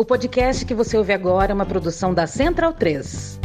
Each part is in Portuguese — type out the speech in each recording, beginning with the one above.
O podcast que você ouve agora é uma produção da Central 3.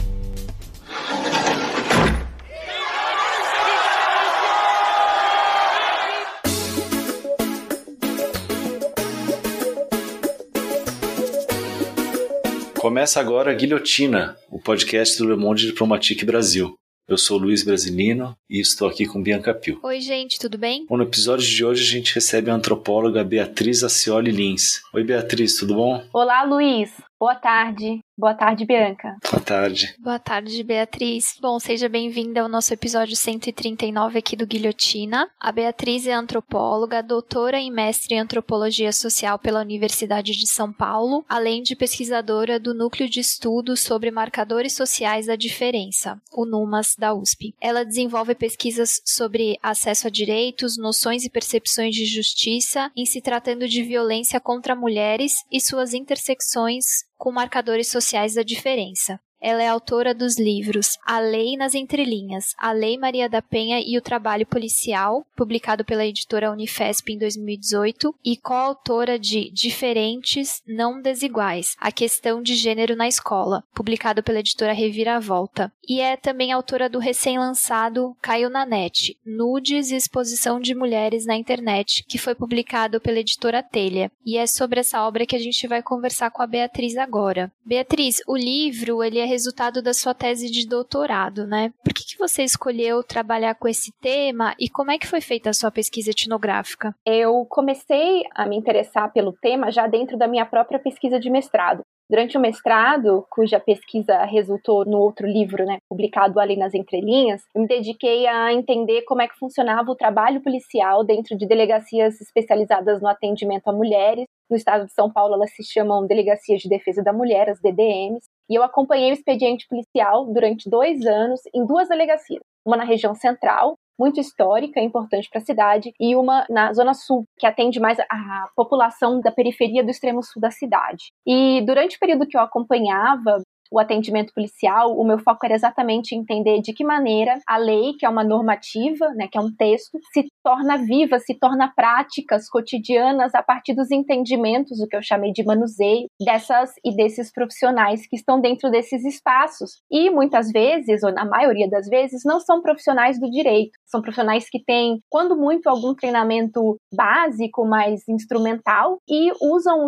Começa agora a Guilhotina, o podcast do Le Monde Diplomatique Brasil. Eu sou Luiz Brasilino e estou aqui com Bianca Pio. Oi, gente, tudo bem? Bom, no episódio de hoje a gente recebe a antropóloga Beatriz Acioli Lins. Oi, Beatriz, tudo bom? Olá, Luiz. Boa tarde. Boa tarde, Bianca. Boa tarde. Boa tarde, Beatriz. Bom, seja bem-vinda ao nosso episódio 139 aqui do Guilhotina. A Beatriz é antropóloga, doutora e mestre em antropologia social pela Universidade de São Paulo, além de pesquisadora do Núcleo de Estudos sobre Marcadores Sociais da Diferença, o NUMAS da USP. Ela desenvolve pesquisas sobre acesso a direitos, noções e percepções de justiça em se tratando de violência contra mulheres e suas intersecções com marcadores sociais da diferença. Ela é autora dos livros A Lei nas Entrelinhas, A Lei Maria da Penha e o Trabalho Policial, publicado pela editora Unifesp em 2018, e coautora de Diferentes, Não Desiguais, A Questão de Gênero na Escola, publicado pela editora Reviravolta. E é também autora do recém-lançado Caiu na Net, Nudes e Exposição de Mulheres na Internet, que foi publicado pela editora Telha. E é sobre essa obra que a gente vai conversar com a Beatriz agora. Beatriz, o livro ele é resultado da sua tese de doutorado, né? Por que, que você escolheu trabalhar com esse tema e como é que foi feita a sua pesquisa etnográfica? Eu comecei a me interessar pelo tema já dentro da minha própria pesquisa de mestrado. Durante o mestrado, cuja pesquisa resultou no outro livro, né, publicado ali nas entrelinhas, eu me dediquei a entender como é que funcionava o trabalho policial dentro de delegacias especializadas no atendimento a mulheres. No estado de São Paulo, elas se chamam Delegacias de Defesa da Mulher, as DDMs, e eu acompanhei o expediente policial durante dois anos em duas delegacias, uma na região central, muito histórica, importante para a cidade, e uma na Zona Sul, que atende mais a população da periferia do extremo sul da cidade. E durante o período que eu acompanhava, o atendimento policial, o meu foco era exatamente entender de que maneira a lei, que é uma normativa, né, que é um texto, se torna viva, se torna práticas cotidianas a partir dos entendimentos, o que eu chamei de manuseio, dessas e desses profissionais que estão dentro desses espaços. E muitas vezes, ou na maioria das vezes, não são profissionais do direito, são profissionais que têm, quando muito, algum treinamento básico, mais instrumental, e usam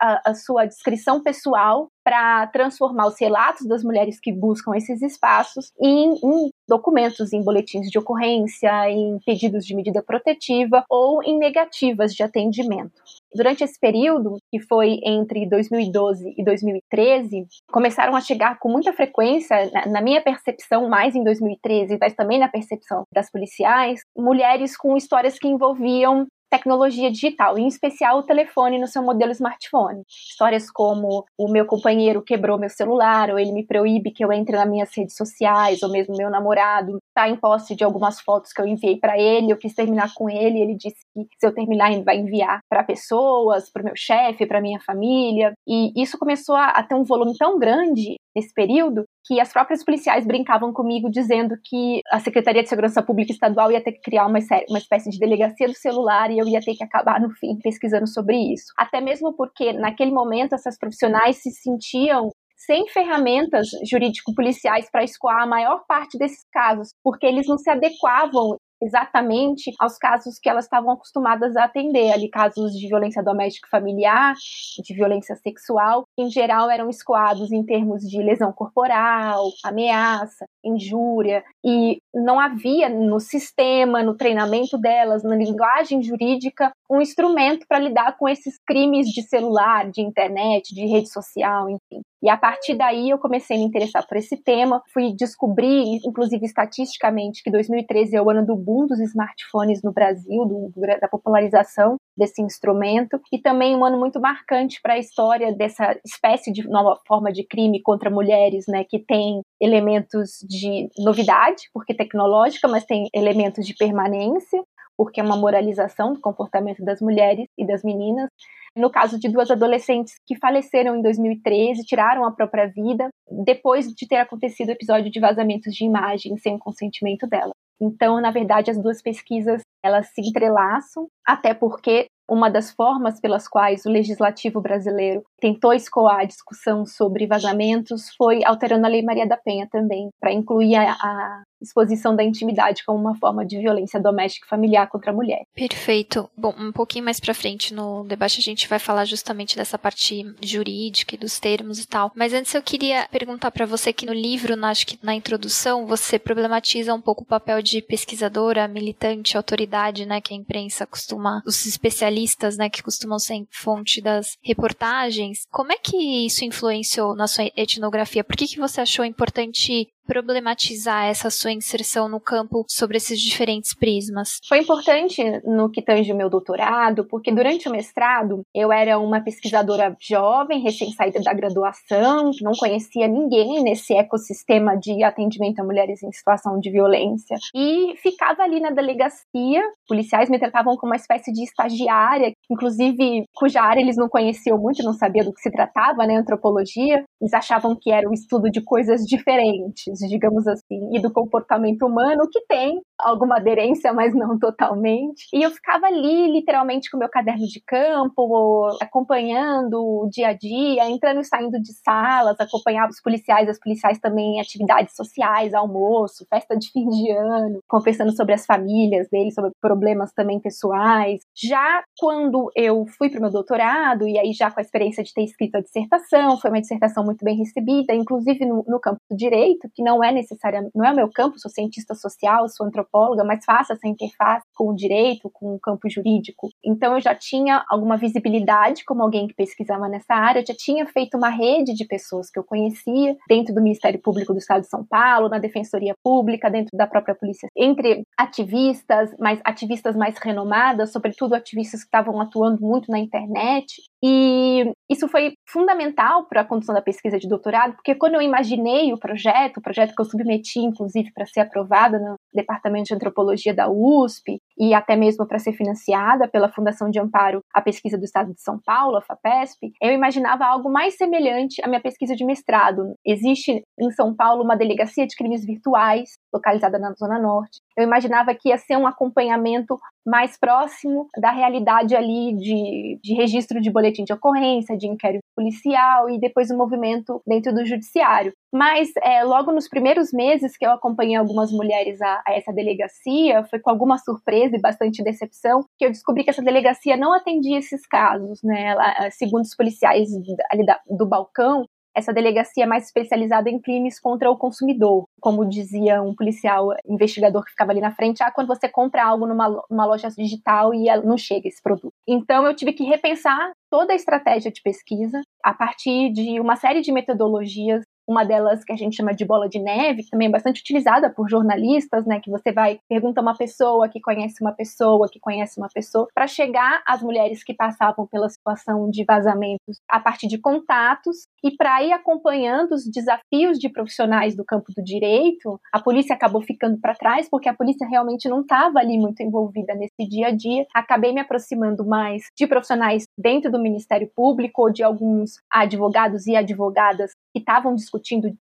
a, a sua descrição pessoal para transformar os relatos das mulheres que buscam esses espaços em, em, documentos, em boletins de ocorrência, em pedidos de medida protetiva ou em negativas de atendimento. Durante esse período, que foi entre 2012 e 2013, começaram a chegar com muita frequência, na minha percepção, mais em 2013, mas também na percepção das policiais, mulheres com histórias que envolviam tecnologia digital, em especial o telefone no seu modelo smartphone. Histórias como o meu companheiro quebrou meu celular, ou ele me proíbe que eu entre nas minhas redes sociais, ou mesmo meu namorado está em posse de algumas fotos que eu enviei para ele, eu quis terminar com ele, ele disse que se eu terminar ele vai enviar para pessoas, para o meu chefe, para minha família, e isso começou a, a ter um volume tão grande nesse período que as próprias policiais brincavam comigo dizendo que a Secretaria de Segurança Pública Estadual ia ter que criar uma, uma espécie de delegacia do celular e eu ia ter que acabar, no fim, pesquisando sobre isso. Até mesmo porque, naquele momento, essas profissionais se sentiam sem ferramentas jurídico-policiais para escoar a maior parte desses casos, porque eles não se adequavam exatamente aos casos que elas estavam acostumadas a atender, ali casos de violência doméstica familiar, de violência sexual, que em geral eram escoados em termos de lesão corporal, ameaça, injúria, e não havia no sistema, no treinamento delas, na linguagem jurídica, um instrumento para lidar com esses crimes de celular, de internet, de rede social, enfim. E a partir daí eu comecei a me interessar por esse tema, fui descobrir, inclusive estatisticamente, que 2013 é o ano do boom dos smartphones no Brasil, do, da popularização desse instrumento, e também um ano muito marcante para a história dessa espécie de nova forma de crime contra mulheres, né, que tem elementos de novidade, porque tecnológica, mas tem elementos de permanência, porque é uma moralização do comportamento das mulheres e das meninas, no caso de duas adolescentes que faleceram em 2013, tiraram a própria vida, depois de ter acontecido o episódio de vazamentos de imagem sem o consentimento dela. Então, na verdade, as duas pesquisas elas se entrelaçam, até porque uma das formas pelas quais o legislativo brasileiro tentou escoar a discussão sobre vazamentos foi alterando a Lei Maria da Penha também, para incluir a, a exposição da intimidade como uma forma de violência doméstica e familiar contra a mulher. Perfeito. Bom, um pouquinho mais para frente no debate a gente vai falar justamente dessa parte jurídica e dos termos e tal. Mas antes eu queria perguntar para você que no livro, na, acho que na introdução, você problematiza um pouco o papel de pesquisadora, militante, autoridade, né, que a imprensa costuma, os especialistas, né, que costumam ser fonte das reportagens. Como é que isso influenciou na sua etnografia? Por que, que você achou importante problematizar essa sua inserção no campo sobre esses diferentes prismas? Foi importante no que tange o meu doutorado, porque durante o mestrado eu era uma pesquisadora jovem, recém-saída da graduação, não conhecia ninguém nesse ecossistema de atendimento a mulheres em situação de violência, e ficava ali na delegacia. Policiais me tratavam como uma espécie de estagiária, inclusive cuja área eles não conheciam muito, não sabiam do que se tratava, né, antropologia. Eles achavam que era o estudo de coisas diferentes digamos assim, e do comportamento humano, que tem alguma aderência, mas não totalmente. E eu ficava ali, literalmente, com meu caderno de campo, acompanhando o dia a dia, entrando e saindo de salas, acompanhava os policiais, as policiais também em atividades sociais, almoço, festa de fim de ano, conversando sobre as famílias deles, sobre problemas também pessoais. Já quando eu fui para o meu doutorado, e aí já com a experiência de ter escrito a dissertação, foi uma dissertação muito bem recebida, inclusive no, no campo do direito, que não é necessariamente, não é o meu campo, sou cientista social, sou antropóloga, mas faço essa interface com o direito, com o campo jurídico. Então eu já tinha alguma visibilidade como alguém que pesquisava nessa área, eu já tinha feito uma rede de pessoas que eu conhecia dentro do Ministério Público do Estado de São Paulo, na Defensoria Pública, dentro da própria polícia, entre ativistas, mas ativistas mais renomadas, sobretudo ativistas que estavam atuando muito na internet. E isso foi fundamental para a condução da pesquisa de doutorado, porque quando eu imaginei o projeto, o projeto que eu submeti, inclusive, para ser aprovada no Departamento de Antropologia da USP, e até mesmo para ser financiada pela Fundação de Amparo à Pesquisa do Estado de São Paulo, a FAPESP, eu imaginava algo mais semelhante à minha pesquisa de mestrado. Existe em São Paulo uma delegacia de crimes virtuais, localizada na Zona Norte. Eu imaginava que ia ser um acompanhamento mais próximo da realidade ali de, de registro de boletim de ocorrência, de inquérito policial e depois o movimento dentro do judiciário. Mas é, logo nos primeiros meses que eu acompanhei algumas mulheres a, a, essa delegacia, foi com alguma surpresa e bastante decepção que eu descobri que essa delegacia não atendia esses casos, né? Ela, segundo os policiais ali da, do balcão, essa delegacia é mais especializada em crimes contra o consumidor. Como dizia um policial investigador que ficava ali na frente, ah, quando você compra algo numa, numa loja digital e não chega esse produto. Então eu tive que repensar toda a estratégia de pesquisa a partir de uma série de metodologias uma delas que a gente chama de bola de neve, que também é bastante utilizada por jornalistas, né? Que você vai pergunta uma pessoa que conhece uma pessoa que conhece uma pessoa, para chegar às mulheres que passavam pela situação de vazamentos a partir de contatos e para ir acompanhando os desafios de profissionais do campo do direito. A polícia acabou ficando para trás porque a polícia realmente não estava ali muito envolvida nesse dia a dia. Acabei me aproximando mais de profissionais dentro do Ministério Público ou de alguns advogados e advogadas que estavam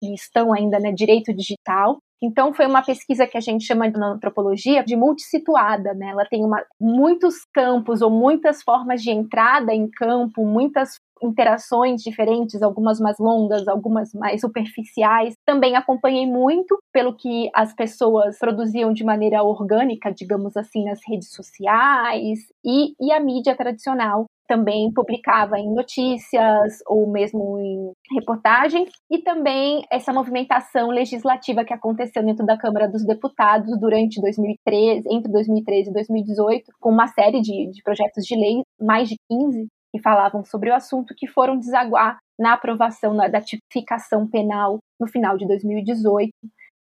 e estão ainda, né, direito digital. Então foi uma pesquisa que a gente chama na antropologia de multissituada, né? Ela tem uma, muitos campos ou muitas formas de entrada em campo, muitas interações diferentes, algumas mais longas, algumas mais superficiais. Também acompanhei muito pelo que as pessoas produziam de maneira orgânica, digamos assim, nas redes sociais e, e a mídia tradicional também publicava em notícias ou mesmo em reportagens, e também essa movimentação legislativa que aconteceu dentro da Câmara dos Deputados durante 2013, entre 2013 e 2018, com uma série de, de projetos de lei, mais de 15, que falavam sobre o assunto, que foram desaguar na aprovação da tipificação penal no final de 2018,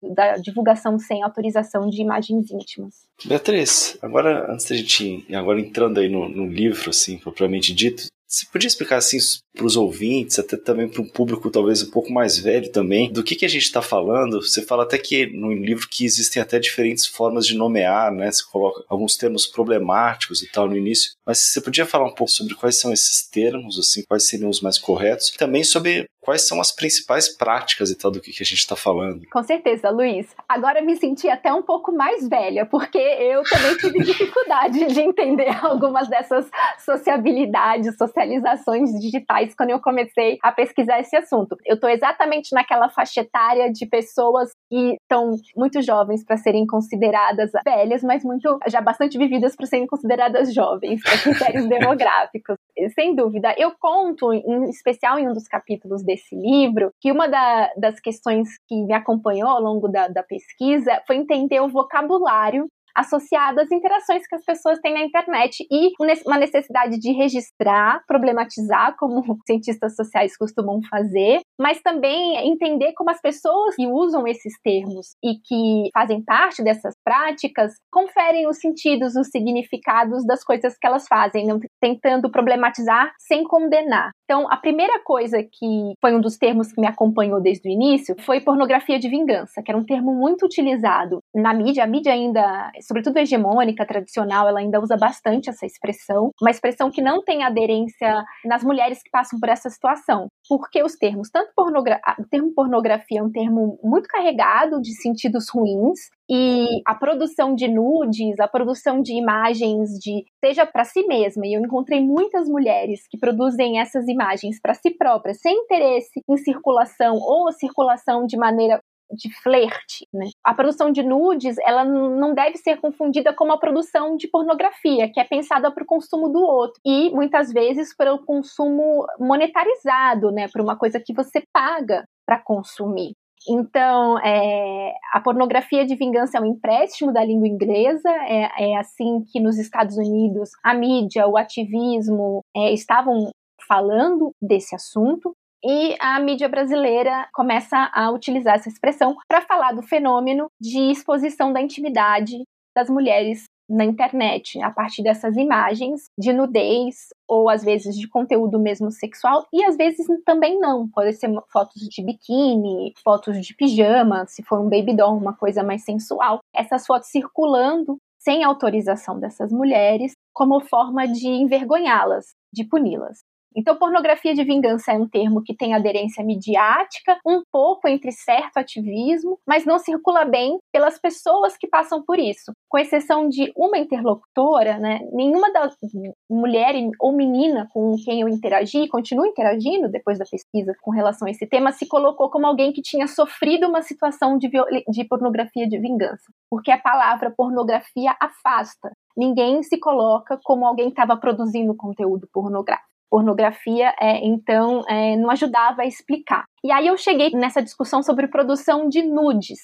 da divulgação sem autorização de imagens íntimas. Beatriz, agora antes da gente agora entrando aí no, no livro, assim, propriamente dito, você podia explicar assim para os ouvintes, até também para um público talvez um pouco mais velho também, do que, que a gente está falando? Você fala até que no livro que existem até diferentes formas de nomear, né? Você coloca alguns termos problemáticos e tal no início, mas você podia falar um pouco sobre quais são esses termos, assim, quais seriam os mais corretos, e também sobre quais são as principais práticas e tal do que, que a gente está falando. Com certeza, Luiz. Agora me senti até um pouco mais velha, porque eu também tive dificuldade de entender algumas dessas sociabilidades, socializações digitais quando eu comecei a pesquisar esse assunto. Eu estou exatamente naquela faixa etária de pessoas que estão muito jovens para serem consideradas velhas, mas muito já bastante vividas para serem consideradas jovens, para critérios demográficos. Sem dúvida. Eu conto, em especial em um dos capítulos desse livro, que uma da, das questões que me acompanhou ao longo da, da pesquisa foi entender o vocabulário associado às interações que as pessoas têm na internet e uma necessidade de registrar, problematizar, como cientistas sociais costumam fazer, mas também entender como as pessoas que usam esses termos e que fazem parte dessas práticas conferem os sentidos, os significados das coisas que elas fazem, tentando problematizar sem condenar. Então, a primeira coisa que foi um dos termos que me acompanhou desde o início foi pornografia de vingança, que era um termo muito utilizado na mídia. A mídia ainda, sobretudo hegemônica, tradicional, ela ainda usa bastante essa expressão, uma expressão que não tem aderência nas mulheres que passam por essa situação. Porque os termos, tanto pornogra o termo pornografia é um termo muito carregado de sentidos ruins, e a produção de nudes, a produção de imagens de seja para si mesma, e eu encontrei muitas mulheres que produzem essas imagens para si próprias, sem interesse em circulação ou circulação de maneira de flerte, né? A produção de nudes, ela não deve ser confundida com a produção de pornografia, que é pensada para o consumo do outro e muitas vezes para o consumo monetarizado, né? Para uma coisa que você paga para consumir. Então, é, a pornografia de vingança é um empréstimo da língua inglesa, é, é assim que nos Estados Unidos a mídia, o ativismo é, estavam falando desse assunto. E a mídia brasileira começa a utilizar essa expressão para falar do fenômeno de exposição da intimidade das mulheres na internet, a partir dessas imagens de nudez ou às vezes de conteúdo mesmo sexual e às vezes também não, pode ser fotos de biquíni, fotos de pijama, se for um baby doll, uma coisa mais sensual. Essas fotos circulando sem autorização dessas mulheres como forma de envergonhá-las, de puni-las. Então, pornografia de vingança é um termo que tem aderência midiática, um pouco entre certo ativismo, mas não circula bem pelas pessoas que passam por isso. Com exceção de uma interlocutora, né, nenhuma da mulher ou menina com quem eu interagi, continuo interagindo depois da pesquisa com relação a esse tema, se colocou como alguém que tinha sofrido uma situação de, de pornografia de vingança. Porque a palavra pornografia afasta. Ninguém se coloca como alguém que estava produzindo conteúdo pornográfico pornografia, é, então é, não ajudava a explicar. E aí eu cheguei nessa discussão sobre produção de nudes,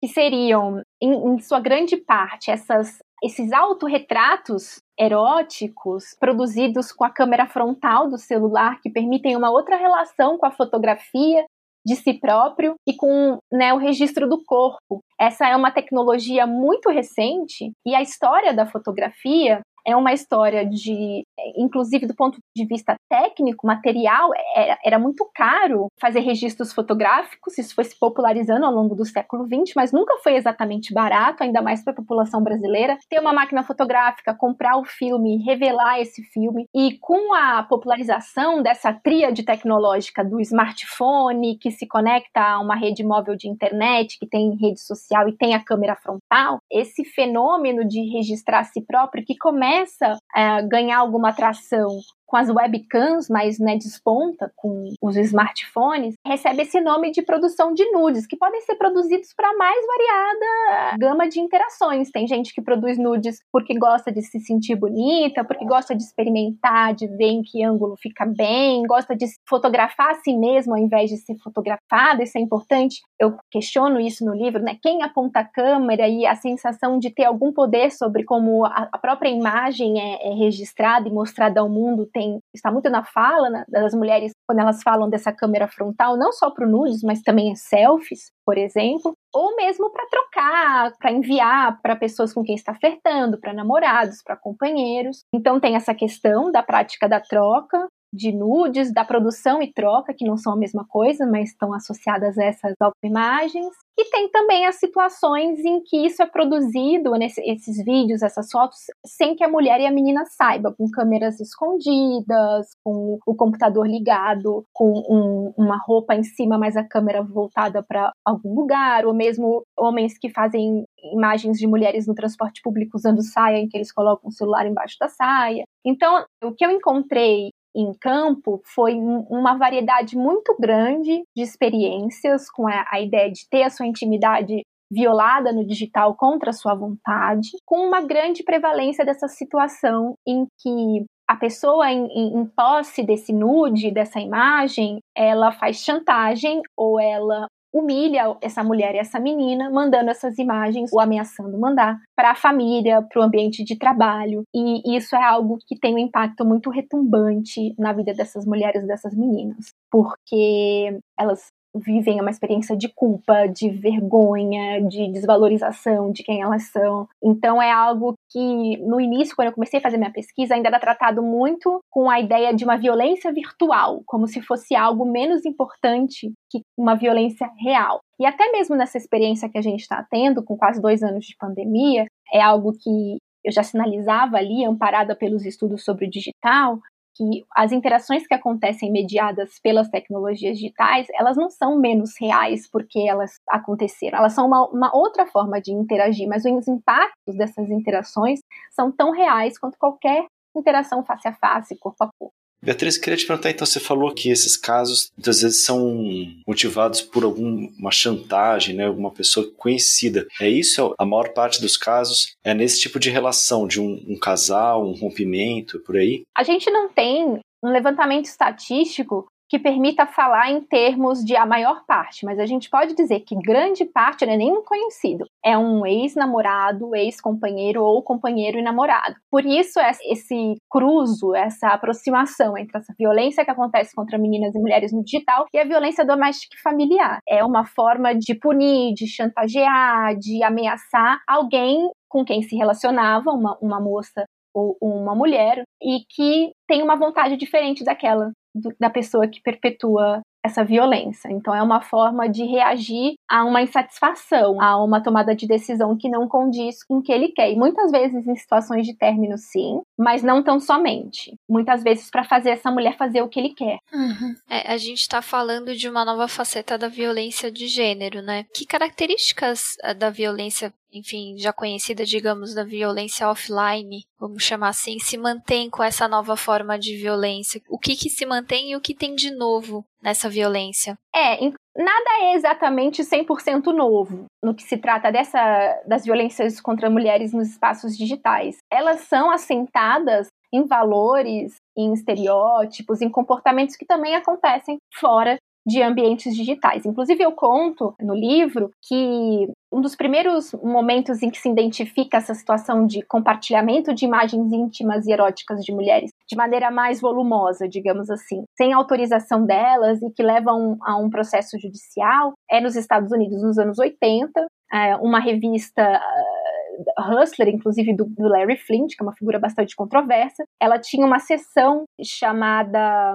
que seriam, em, em sua grande parte, essas, esses autorretratos eróticos produzidos com a câmera frontal do celular, que permitem uma outra relação com a fotografia de si próprio e com né, o registro do corpo. Essa é uma tecnologia muito recente e a história da fotografia é uma história de, inclusive do ponto de vista técnico, material, era, era muito caro fazer registros fotográficos, isso foi se popularizando ao longo do século XX, mas nunca foi exatamente barato, ainda mais para a população brasileira. Ter uma máquina fotográfica, comprar o filme, revelar esse filme, e com a popularização dessa tríade tecnológica do smartphone, que se conecta a uma rede móvel de internet, que tem rede social e tem a câmera frontal, esse fenômeno de registrar si próprio que começa a ganhar alguma atração com as webcams, mas né, desponta com os smartphones, recebe esse nome de produção de nudes, que podem ser produzidos para mais variada gama de interações. Tem gente que produz nudes porque gosta de se sentir bonita, porque gosta de experimentar, de ver em que ângulo fica bem, gosta de fotografar a si mesmo ao invés de ser fotografada, isso é importante. Eu questiono isso no livro, né? Quem aponta a câmera e a sensação de ter algum poder sobre como a própria imagem é, é registrada e mostrada ao mundo tem está muito na fala né, das mulheres quando elas falam dessa câmera frontal, não só para o nudes, mas também selfies, por exemplo, ou mesmo para trocar, para enviar para pessoas com quem está flertando, para namorados, para companheiros. Então tem essa questão da prática da troca de nudes, da produção e troca, que não são a mesma coisa, mas estão associadas a essas autoimagens. E tem também as situações em que isso é produzido, nesse, esses vídeos, essas fotos, sem que a mulher e a menina saibam, com câmeras escondidas, com o computador ligado, com um, uma roupa em cima, mas a câmera voltada para algum lugar, ou mesmo homens que fazem imagens de mulheres no transporte público usando saia, em que eles colocam o celular embaixo da saia. Então, o que eu encontrei em campo foi uma variedade muito grande de experiências com a, a ideia de ter a sua intimidade violada no digital contra a sua vontade, com uma grande prevalência dessa situação em que a pessoa em, em, em, posse desse nude, dessa imagem, ela faz chantagem ou ela humilha essa mulher e essa menina, mandando essas imagens ou ameaçando mandar para a família, para o ambiente de trabalho. E isso é algo que tem um impacto muito retumbante na vida dessas mulheres, dessas meninas, porque elas vivem uma experiência de culpa, de vergonha, de desvalorização de quem elas são. Então é algo que no início, quando eu comecei a fazer minha pesquisa, ainda era tratado muito com a ideia de uma violência virtual, como se fosse algo menos importante que uma violência real. E até mesmo nessa experiência que a gente está tendo, com quase dois anos de pandemia, é algo que eu já sinalizava ali, amparada pelos estudos sobre o digital, que as interações que acontecem mediadas pelas tecnologias digitais, elas não são menos reais porque elas aconteceram, elas são uma, uma outra forma de interagir, mas os impactos dessas interações são tão reais quanto qualquer interação face a face, corpo a corpo. Beatriz, queria te perguntar, então, você falou que esses casos muitas vezes são motivados por alguma chantagem, né, alguma pessoa conhecida. É isso? A maior parte dos casos é nesse tipo de relação, de um, um casal, um rompimento, por aí? A gente não tem um levantamento estatístico que permita falar em termos de a maior parte, mas a gente pode dizer que grande parte não é nem um conhecido, é um ex-namorado, ex-companheiro ou companheiro e namorado. Por isso, esse cruzo, essa aproximação entre essa violência que acontece contra meninas e mulheres no digital e a violência doméstica e familiar. É uma forma de punir, de chantagear, de ameaçar alguém com quem se relacionava, uma, uma moça ou uma mulher, e que tem uma vontade diferente daquela da pessoa que perpetua essa violência. Então, é uma forma de reagir a uma insatisfação, a uma tomada de decisão que não condiz com o que ele quer. E muitas vezes em situações de término, sim, mas não tão somente. Muitas vezes para fazer essa mulher fazer o que ele quer. Uhum. É, a gente está falando de uma nova faceta da violência de gênero, né? Que características eh, da violência enfim, já conhecida, digamos, da violência offline, vamos chamar assim, se mantém com essa nova forma de violência? O que, que se mantém e o que tem de novo nessa violência? É, nada é exatamente 100% novo no que se trata dessa, das violências contra mulheres nos espaços digitais. Elas são assentadas em valores, em estereótipos, em comportamentos que também acontecem fora de ambientes digitais. Inclusive, eu conto no livro que um dos primeiros momentos em que se identifica essa situação de compartilhamento de imagens íntimas e eróticas de mulheres de maneira mais volumosa, digamos assim, sem autorização delas e que levam a um processo judicial, é nos Estados Unidos nos anos 80. É, uma revista uh, Hustler, inclusive do, do, Larry Flint, que é uma figura bastante controversa, ela tinha uma sessão chamada,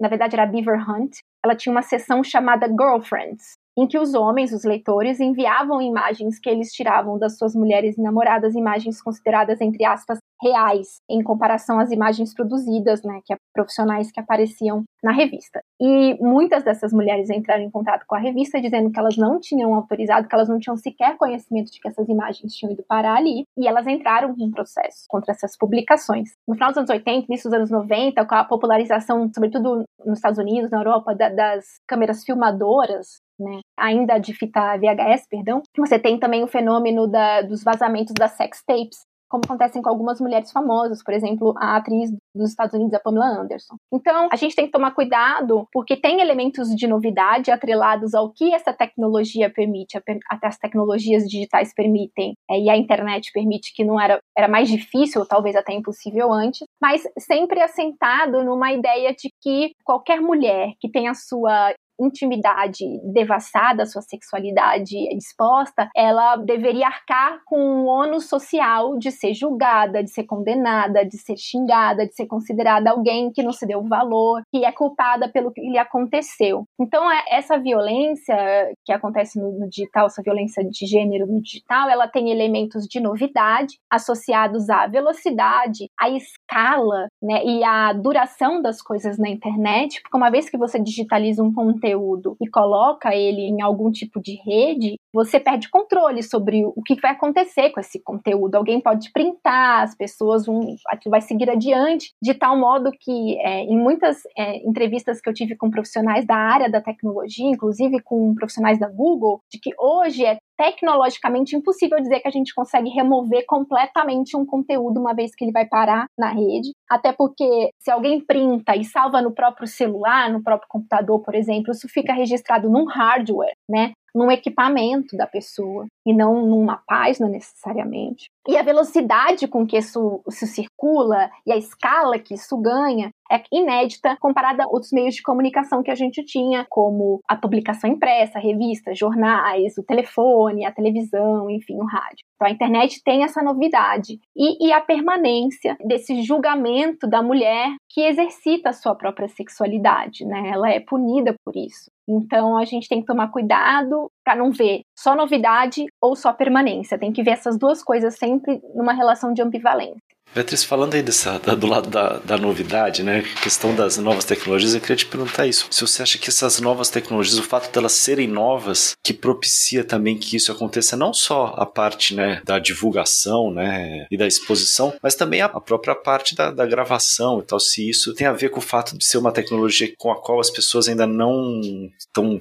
na verdade era Beaver Hunt, ela tinha uma sessão chamada Girlfriends, em que os homens, os leitores, enviavam imagens que eles tiravam das suas mulheres e namoradas, imagens consideradas, entre aspas, reais, em comparação às imagens produzidas, né, que é profissionais que apareciam na revista. E muitas dessas mulheres entraram em contato com a revista dizendo que elas não tinham autorizado, que elas não tinham sequer conhecimento de que essas imagens tinham ido parar ali, e elas entraram com um processo contra essas publicações. No final dos anos 80, início dos anos 90, com a popularização, sobretudo nos Estados Unidos, na Europa, da, das câmeras filmadoras, né, ainda de fita VHS, perdão, você tem também o fenômeno da, dos vazamentos das sex tapes, como acontecem com algumas mulheres famosas, por exemplo, a atriz dos Estados Unidos, a Pamela Anderson. Então, a gente tem que tomar cuidado, porque tem elementos de novidade atrelados ao que essa tecnologia permite, até as tecnologias digitais permitem, é, e a internet permite, que não era, era mais difícil, talvez até impossível antes, mas sempre assentado numa ideia de que qualquer mulher que tenha a sua intimidade devastada, a sua sexualidade exposta, ela deveria arcar com o ônus social de ser julgada, de ser condenada, de ser xingada, de ser considerada alguém que não se deu valor, que é culpada pelo que lhe aconteceu. Então, é, essa violência que acontece no digital, essa violência de gênero no digital, ela tem elementos de novidade associados à velocidade, à escala, né, e à duração das coisas na internet, porque uma vez que você digitaliza um conteúdo e coloca ele em algum tipo de rede, você perde controle sobre o que vai acontecer com esse conteúdo. Alguém pode printar, as pessoas vão, vai seguir adiante, de tal modo que é, em muitas é, entrevistas que eu tive com profissionais da área da tecnologia, inclusive com profissionais da Google, de que hoje é tecnologicamente impossível dizer que a gente consegue remover completamente um conteúdo uma vez que ele vai parar na rede. Até porque se alguém printa e salva no próprio celular, no próprio computador, por exemplo, isso fica registrado num hardware, né? num equipamento da pessoa e não numa página necessariamente. E a velocidade com que isso se circula e a escala que isso ganha é inédita comparada a outros meios de comunicação que a gente tinha, como a publicação impressa, revistas, jornais, o telefone, a televisão, enfim, o rádio. Então a internet tem essa novidade. E, e a permanência desse julgamento da mulher que exercita a sua própria sexualidade, né? Ela é punida por isso. Então a gente tem que tomar cuidado para não ver só novidade ou só permanência. Tem que ver essas duas coisas sempre numa relação de ambivalência. Beatriz, falando aí dessa, do lado da, da novidade, né, questão das novas tecnologias, eu queria te perguntar isso. Se você acha que essas novas tecnologias, o fato delas serem novas, que propicia também que isso aconteça não só a parte, né, da divulgação, né, e da exposição, mas também a, a própria parte da, da gravação e tal, se isso tem a ver com o fato de ser uma tecnologia com a qual as pessoas ainda não estão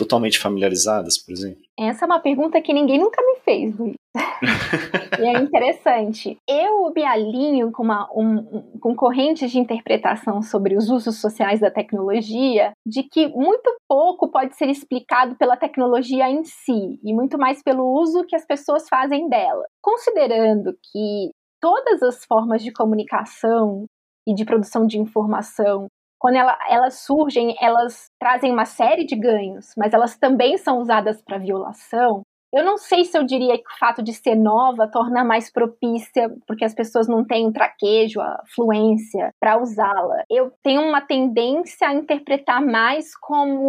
totalmente familiarizadas, por exemplo? Essa é uma pergunta que ninguém nunca me fez, Luiz. e é interessante. Eu me alinho com, uma, um, com correntes de interpretação sobre os usos sociais da tecnologia, de que muito pouco pode ser explicado pela tecnologia em si, e muito mais pelo uso que as pessoas fazem dela. Considerando que todas as formas de comunicação e de produção de informação quando ela, elas surgem, elas trazem uma série de ganhos, mas elas também são usadas para violação. Eu não sei se eu diria que o fato de ser nova torna mais propícia, porque as pessoas não têm o traquejo, a fluência para usá-la. Eu tenho uma tendência a interpretar mais como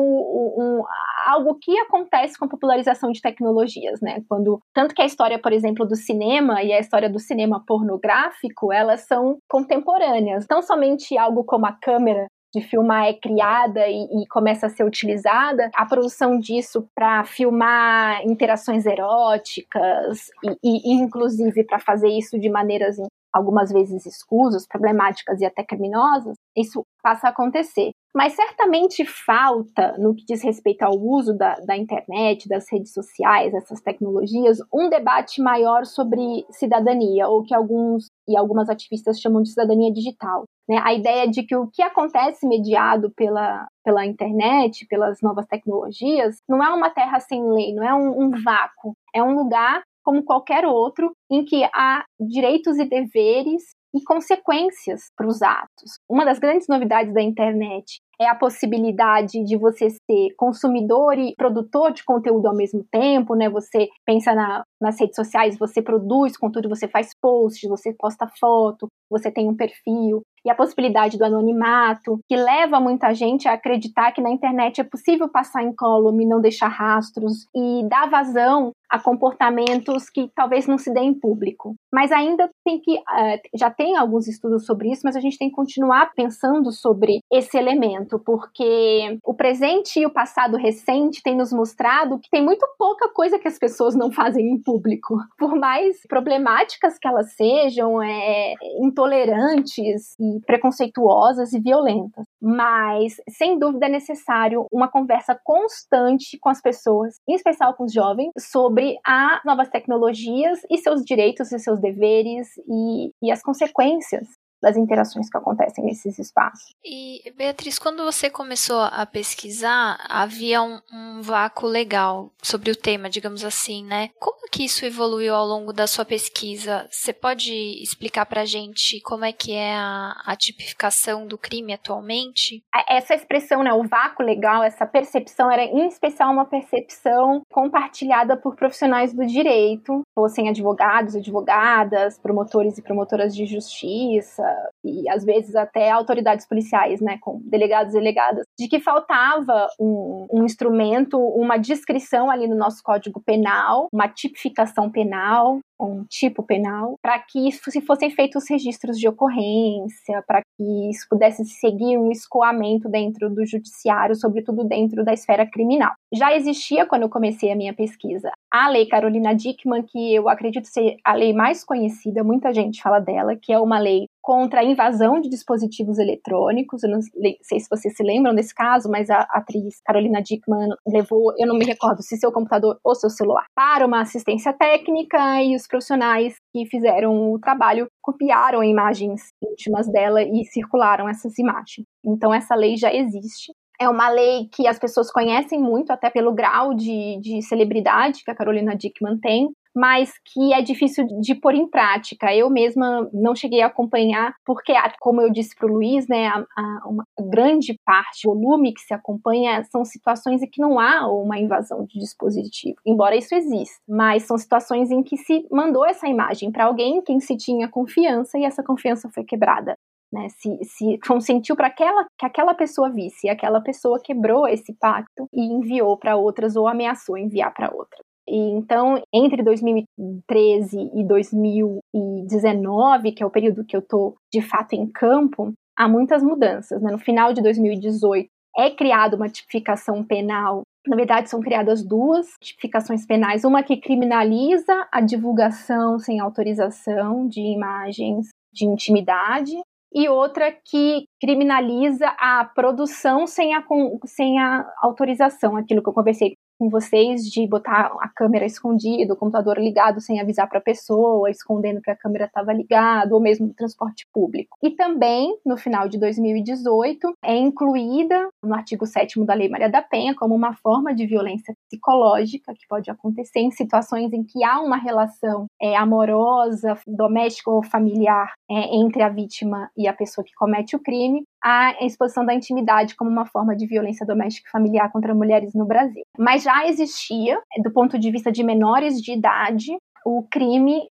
um, algo que acontece com a popularização de tecnologias, né? Quando tanto que a história, por exemplo, do cinema e a história do cinema pornográfico, elas são contemporâneas. Não somente algo como a câmera de filmar é criada e, e, começa a ser utilizada, a produção disso para filmar interações eróticas e, e inclusive para fazer isso de maneiras algumas vezes escusas, problemáticas e até criminosas, isso passa a acontecer. Mas certamente falta, no que diz respeito ao uso da, da internet, das redes sociais, essas tecnologias, um debate maior sobre cidadania, ou que alguns e algumas ativistas chamam de cidadania digital. Né? A ideia de que o que acontece mediado pela, pela internet, pelas novas tecnologias, não é uma terra sem lei, não é um, um vácuo, é um lugar como qualquer outro em que há direitos e deveres e consequências para os atos. Uma das grandes novidades da internet é a possibilidade de você ser consumidor e produtor de conteúdo ao mesmo tempo, né? Você pensa na, nas redes sociais, você produz conteúdo, você faz posts, você posta foto, você tem um perfil, e a possibilidade do anonimato, que leva muita gente a acreditar que na internet é possível passar incólume, não deixar rastros e dar vazão a comportamentos que talvez não se dê em público. Mas ainda tem que, uh, já tem alguns estudos sobre isso, mas a gente tem que continuar pensando sobre esse elemento, porque o presente e o passado recente têm nos mostrado que tem muito pouca coisa que as pessoas não fazem em público. Por mais problemáticas que elas sejam, é, intolerantes e preconceituosas e violentas. Mas, sem dúvida, é necessário uma conversa constante com as pessoas, em especial com os jovens, sobre as novas tecnologias e seus direitos e seus deveres e, e as consequências das interações que acontecem nesses espaços. E, Beatriz, quando você começou a pesquisar, havia um, um vácuo legal sobre o tema, digamos assim, né? Como que isso evoluiu ao longo da sua pesquisa? Você pode explicar pra gente como é que é a, a tipificação do crime atualmente? Essa expressão, né, o vácuo legal, essa percepção era em especial uma percepção compartilhada por profissionais do direito, fossem advogados, advogadas, promotores e promotoras de justiça, e às vezes até autoridades policiais, né, com delegados e delegadas, de que faltava um, um instrumento, uma descrição ali no nosso Código Penal, uma tipificação penal, um tipo penal, para que se fossem feitos registros de ocorrência, para que isso pudesse seguir um escoamento dentro do judiciário, sobretudo dentro da esfera criminal. Já existia quando eu comecei a minha pesquisa a Lei Carolina Dickmann, que eu acredito ser a lei mais conhecida, muita gente fala dela, que é uma lei contra a invasão de dispositivos eletrônicos. Eu não sei se vocês se lembram desse caso, mas a atriz Carolina Dickmann levou, eu não me recordo se seu computador ou seu celular, para uma assistência técnica e os profissionais que fizeram o trabalho copiaram imagens íntimas dela e circularam essas imagens. Então essa lei já existe. É uma lei que as pessoas conhecem muito, até pelo grau de, de celebridade que a Carolina Dickman tem, mas que é difícil de pôr em prática. Eu mesma não cheguei a acompanhar, porque, como eu disse para o Luiz, né, a, a, uma grande parte, o volume que se acompanha, são situações em que não há uma invasão de dispositivo, embora isso exista, mas são situações em que se mandou essa imagem para alguém em quem se tinha confiança e essa confiança foi quebrada né? Se, se consentiu para aquela, que aquela pessoa visse, e aquela pessoa quebrou esse pacto e enviou para outras ou ameaçou enviar para outras. E então, entre 2013 e 2019, que é o período que eu estou de fato em campo, há muitas mudanças. Né? No final de 2018, é criada uma tipificação penal. Na verdade, são criadas duas tipificações penais: uma que criminaliza a divulgação sem autorização de imagens de intimidade, e outra que criminaliza a produção sem a, sem a autorização, aquilo que eu conversei com vocês de botar a câmera escondida, o computador ligado sem avisar para a pessoa, escondendo que a câmera estava ligada, ou mesmo no transporte público. E também, no final de 2018, é incluída no artigo 7 da Lei Maria da Penha como uma forma de violência psicológica que pode acontecer em situações em que há uma relação é, amorosa, doméstica ou familiar é, entre a vítima e a pessoa que comete o crime, a exposição da intimidade como uma forma de violência doméstica e familiar contra mulheres no Brasil. Mas já existia, do ponto de vista de menores de idade, o crime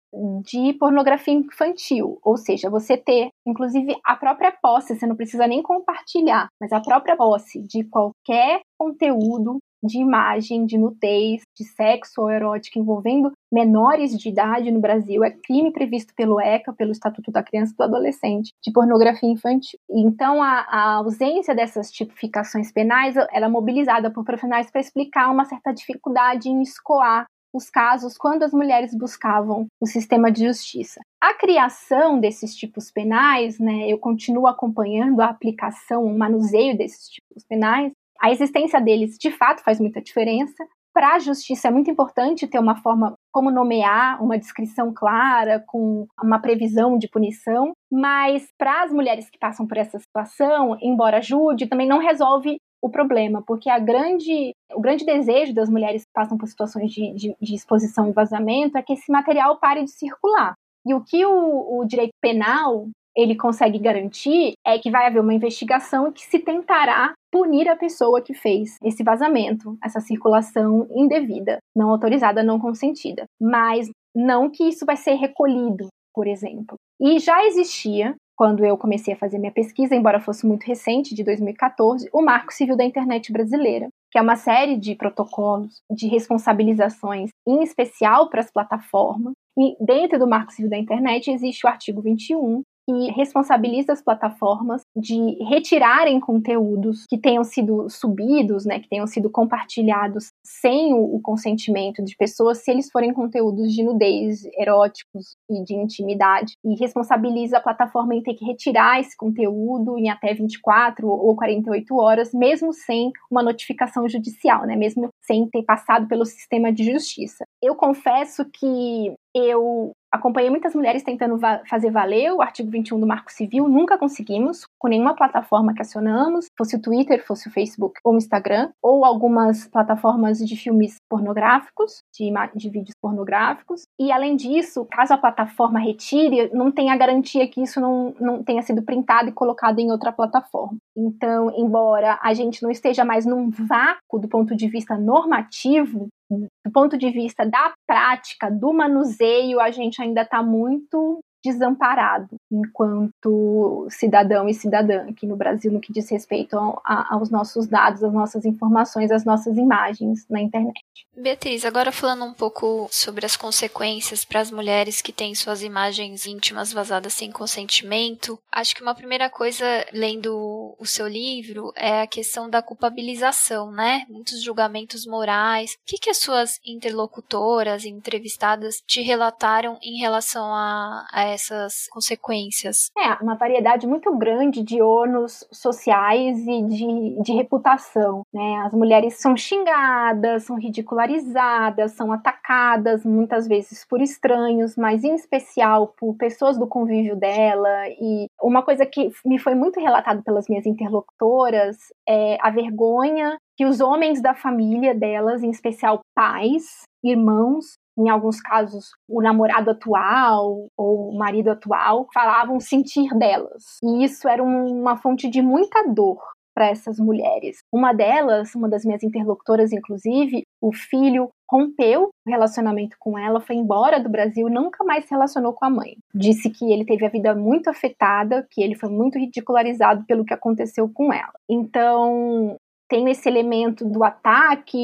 de pornografia infantil, ou seja, você ter, inclusive, a própria posse, você não precisa nem compartilhar, mas a própria posse de qualquer conteúdo de imagem, de nudez, de sexo ou erótica envolvendo menores de idade no Brasil é crime previsto pelo ECA, pelo Estatuto da Criança e do Adolescente, de pornografia infantil. Então, a, a ausência dessas tipificações penais era é mobilizada por profissionais para explicar uma certa dificuldade em escoar os casos quando as mulheres buscavam o sistema de justiça. A criação desses tipos penais, né, eu continuo acompanhando a aplicação, o manuseio desses tipos penais, a existência deles, de fato, faz muita diferença. Para a justiça é muito importante ter uma forma como nomear, uma descrição clara, com uma previsão de punição, mas para as mulheres que passam por essa situação, embora ajude, também não resolve o problema, porque a grande, o grande desejo das mulheres que passam por situações de, de, de exposição e vazamento é que esse material pare de circular. E o que o, o direito penal ele consegue garantir é que vai haver uma investigação que se tentará punir a pessoa que fez esse vazamento, essa circulação indevida, não autorizada, não consentida. Mas não que isso vai ser recolhido, por exemplo. E já existia quando eu comecei a fazer minha pesquisa, embora fosse muito recente, de 2014, o Marco Civil da Internet Brasileira, que é uma série de protocolos de responsabilizações, em especial para as plataformas. E dentro do Marco Civil da Internet existe o artigo 21, que responsabiliza as plataformas de retirarem conteúdos que tenham sido subidos, né, que tenham sido compartilhados sem o, o consentimento de pessoas, se eles forem conteúdos de nudez, eróticos e de intimidade, e responsabiliza a plataforma em ter que retirar esse conteúdo em até 24 ou 48 horas, mesmo sem uma notificação judicial, né, mesmo sem ter passado pelo sistema de justiça. Eu confesso que eu acompanhei muitas mulheres tentando va fazer valer o artigo 21 do Marco Civil, nunca conseguimos, com nenhuma plataforma que acionamos, fosse o Twitter, fosse o Facebook ou o Instagram, ou algumas plataformas de filmes pornográficos, de, de vídeos pornográficos. E além disso, caso a plataforma retire, não tem a garantia que isso não, não tenha sido printado e colocado em outra plataforma. Então, embora a gente não esteja mais num vácuo do ponto de vista normativo, do ponto de vista da prática, do manuseio, a gente ainda está muito desamparado enquanto cidadão e cidadã aqui no Brasil no que diz respeito a, aos nossos dados, às nossas informações, às nossas imagens na internet. Beatriz, agora falando um pouco sobre as consequências para as mulheres que têm suas imagens íntimas vazadas sem consentimento, acho que uma primeira coisa, lendo o seu livro, é a questão da culpabilização, né? Muitos julgamentos morais. O que, que as suas interlocutoras, entrevistadas, te relataram em relação a, a essas consequências? É, uma variedade muito grande de ônus sociais e de, de reputação. Né? As mulheres são xingadas, são ridicularizadas, são atacadas muitas vezes por estranhos, mas em especial por pessoas do convívio dela. E uma coisa que me foi muito relatado pelas minhas interlocutoras é a vergonha que os homens da família delas, em especial pais, irmãos, em alguns casos, o namorado atual ou o marido atual falavam sentir delas. E isso era uma fonte de muita dor para essas mulheres. Uma delas, uma das minhas interlocutoras, inclusive, o filho rompeu o relacionamento com ela, foi embora do Brasil, nunca mais se relacionou com a mãe. Disse que ele teve a vida muito afetada, que ele foi muito ridicularizado pelo que aconteceu com ela. Então, tem esse elemento do ataque,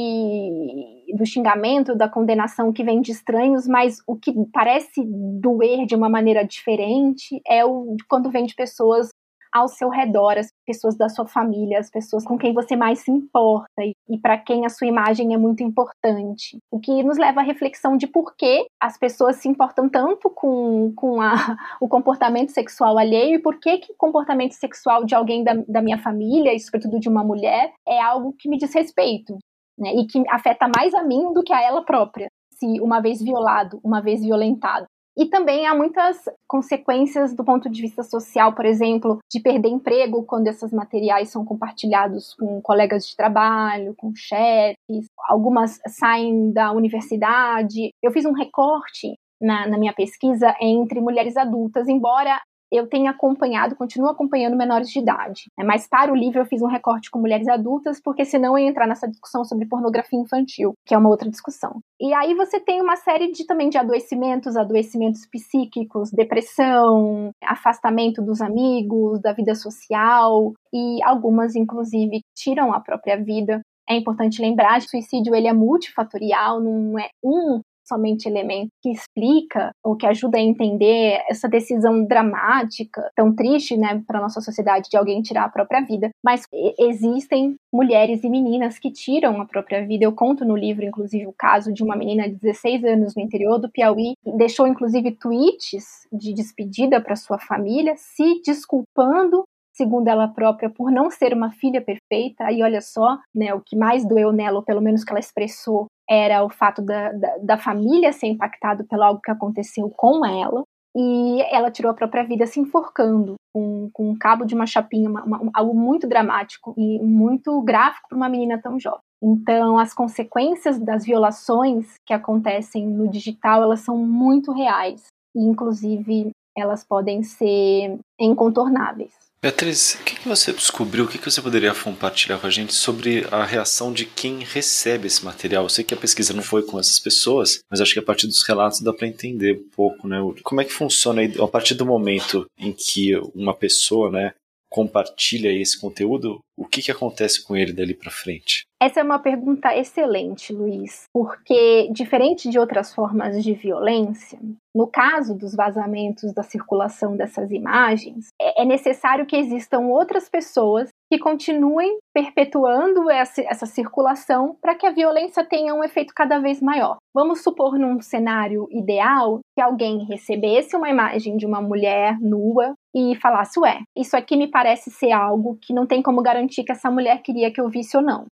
do xingamento, da condenação que vem de estranhos, mas o que parece doer de uma maneira diferente é o quando vem de pessoas ao seu redor, as pessoas da sua família, as pessoas com quem você mais se importa e, e para quem a sua imagem é muito importante. O que nos leva à reflexão de por que as pessoas se importam tanto com, com a, o comportamento sexual alheio e por que, que o comportamento sexual de alguém da, da minha família, e sobretudo de uma mulher, é algo que me diz respeito. Né, e que afeta mais a mim do que a ela própria, se uma vez violado, uma vez violentado. E também há muitas consequências do ponto de vista social, por exemplo, de perder emprego quando esses materiais são compartilhados com colegas de trabalho, com chefes. Algumas saem da universidade. Eu fiz um recorte na, na minha pesquisa entre mulheres adultas, embora eu tenho acompanhado, continuo acompanhando menores de idade. Né? Mas para o livro eu fiz um recorte com mulheres adultas, porque senão eu ia entrar nessa discussão sobre pornografia infantil, que é uma outra discussão. E aí você tem uma série de também de adoecimentos, adoecimentos psíquicos, depressão, afastamento dos amigos, da vida social, e algumas, inclusive, tiram a própria vida. É importante lembrar que o suicídio ele é multifatorial, não é um somente elemento que explica ou que ajuda a entender essa decisão dramática, tão triste, né, para nossa sociedade de alguém tirar a própria vida, mas existem mulheres e meninas que tiram a própria vida. Eu conto no livro, inclusive, o caso de uma menina de 16 anos no interior do Piauí, deixou inclusive tweets de despedida para sua família, se desculpando segundo ela própria, por não ser uma filha perfeita. E olha só, né, o que mais doeu nela, ou pelo menos que ela expressou, era o fato da, da, da família ser impactado pelo algo que aconteceu com ela. E ela tirou a própria vida se enforcando com, com um cabo de uma chapinha, uma, uma, algo muito dramático e muito gráfico para uma menina tão jovem. Então, as consequências das violações que acontecem no digital, elas são muito reais. E, inclusive, elas podem ser incontornáveis. Beatriz, o que, você descobriu, o que, você poderia compartilhar com a gente sobre a reação de quem recebe esse material? Eu sei que a pesquisa não foi com essas pessoas, mas acho que a partir dos relatos dá para entender um pouco, né? Como é que funciona a partir do momento em que uma pessoa, né, compartilha esse conteúdo, o que, que acontece com ele dali para frente? Essa é uma pergunta excelente, Luiz, porque diferente de outras formas de violência, no caso dos vazamentos da circulação dessas imagens, é, é necessário que existam outras pessoas que continuem perpetuando essa, essa circulação para que a violência tenha um efeito cada vez maior. Vamos supor, num cenário ideal, que alguém recebesse uma imagem de uma mulher nua e falasse: Ué, isso aqui me parece ser algo que não tem como garantir que essa mulher queria que eu visse ou não.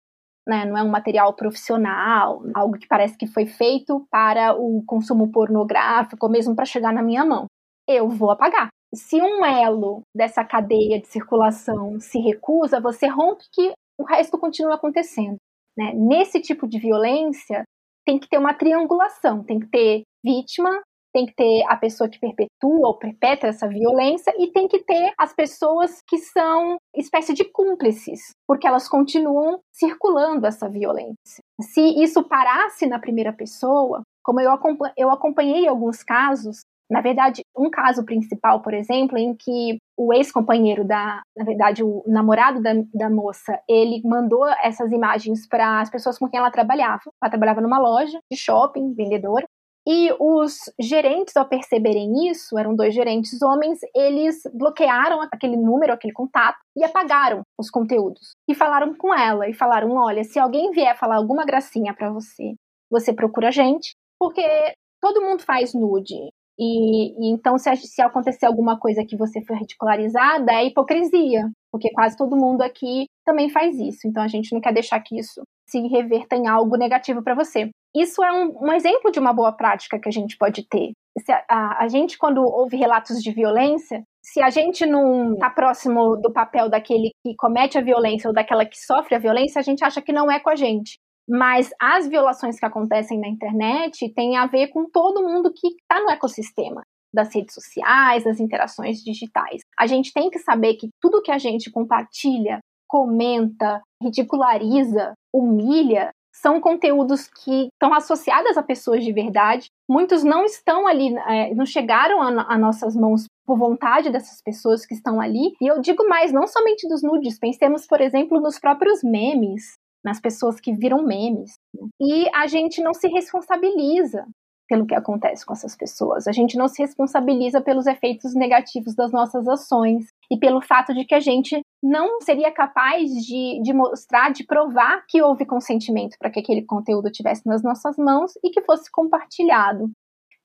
Né? Não é um material profissional, algo que parece que foi feito para o consumo pornográfico, ou mesmo para chegar na minha mão. Eu vou apagar. Se um elo dessa cadeia de circulação se recusa, você rompe que o resto continua acontecendo. Né? Nesse tipo de violência, tem que ter uma triangulação, tem que ter vítima, tem que ter a pessoa que perpetua ou perpetra essa violência e tem que ter as pessoas que são espécie de cúmplices, porque elas continuam circulando essa violência. Se isso parasse na primeira pessoa, como eu, acompanhei alguns casos, na verdade, um caso principal, por exemplo, em que o ex-companheiro da, na verdade, o namorado da, da moça, ele mandou essas imagens para as pessoas com quem ela trabalhava. Ela trabalhava numa loja de shopping, vendedora, e os gerentes, ao perceberem isso, eram dois gerentes homens, eles bloquearam aquele número, aquele contato e apagaram os conteúdos. E falaram com ela e falaram: olha, se alguém vier falar alguma gracinha para você, você procura a gente, porque todo mundo faz nude. E, e então, se, se acontecer alguma coisa que você for ridicularizada, é hipocrisia, porque quase todo mundo aqui também faz isso. Então, a gente não quer deixar que isso se reverta em algo negativo para você. Isso é um, um, exemplo de uma boa prática que a gente pode ter. A, a, a gente, quando ouve relatos de violência, se a gente não está próximo do papel daquele que comete a violência ou daquela que sofre a violência, a gente acha que não é com a gente. Mas as violações que acontecem na internet têm a ver com todo mundo que está no ecossistema das redes sociais, das interações digitais. A gente tem que saber que tudo que a gente compartilha, comenta, ridiculariza, humilha, são conteúdos que estão associados a pessoas de verdade. Muitos não estão ali, é, não chegaram a, a nossas mãos por vontade dessas pessoas que estão ali. E eu digo mais, não somente dos nudes, pensemos, por exemplo, nos próprios memes, nas pessoas que viram memes. E a gente não se responsabiliza pelo que acontece com essas pessoas. A gente não se responsabiliza pelos efeitos negativos das nossas ações e pelo fato de que a gente não seria capaz de, de mostrar, de provar que houve consentimento para que aquele conteúdo estivesse nas nossas mãos e que fosse compartilhado.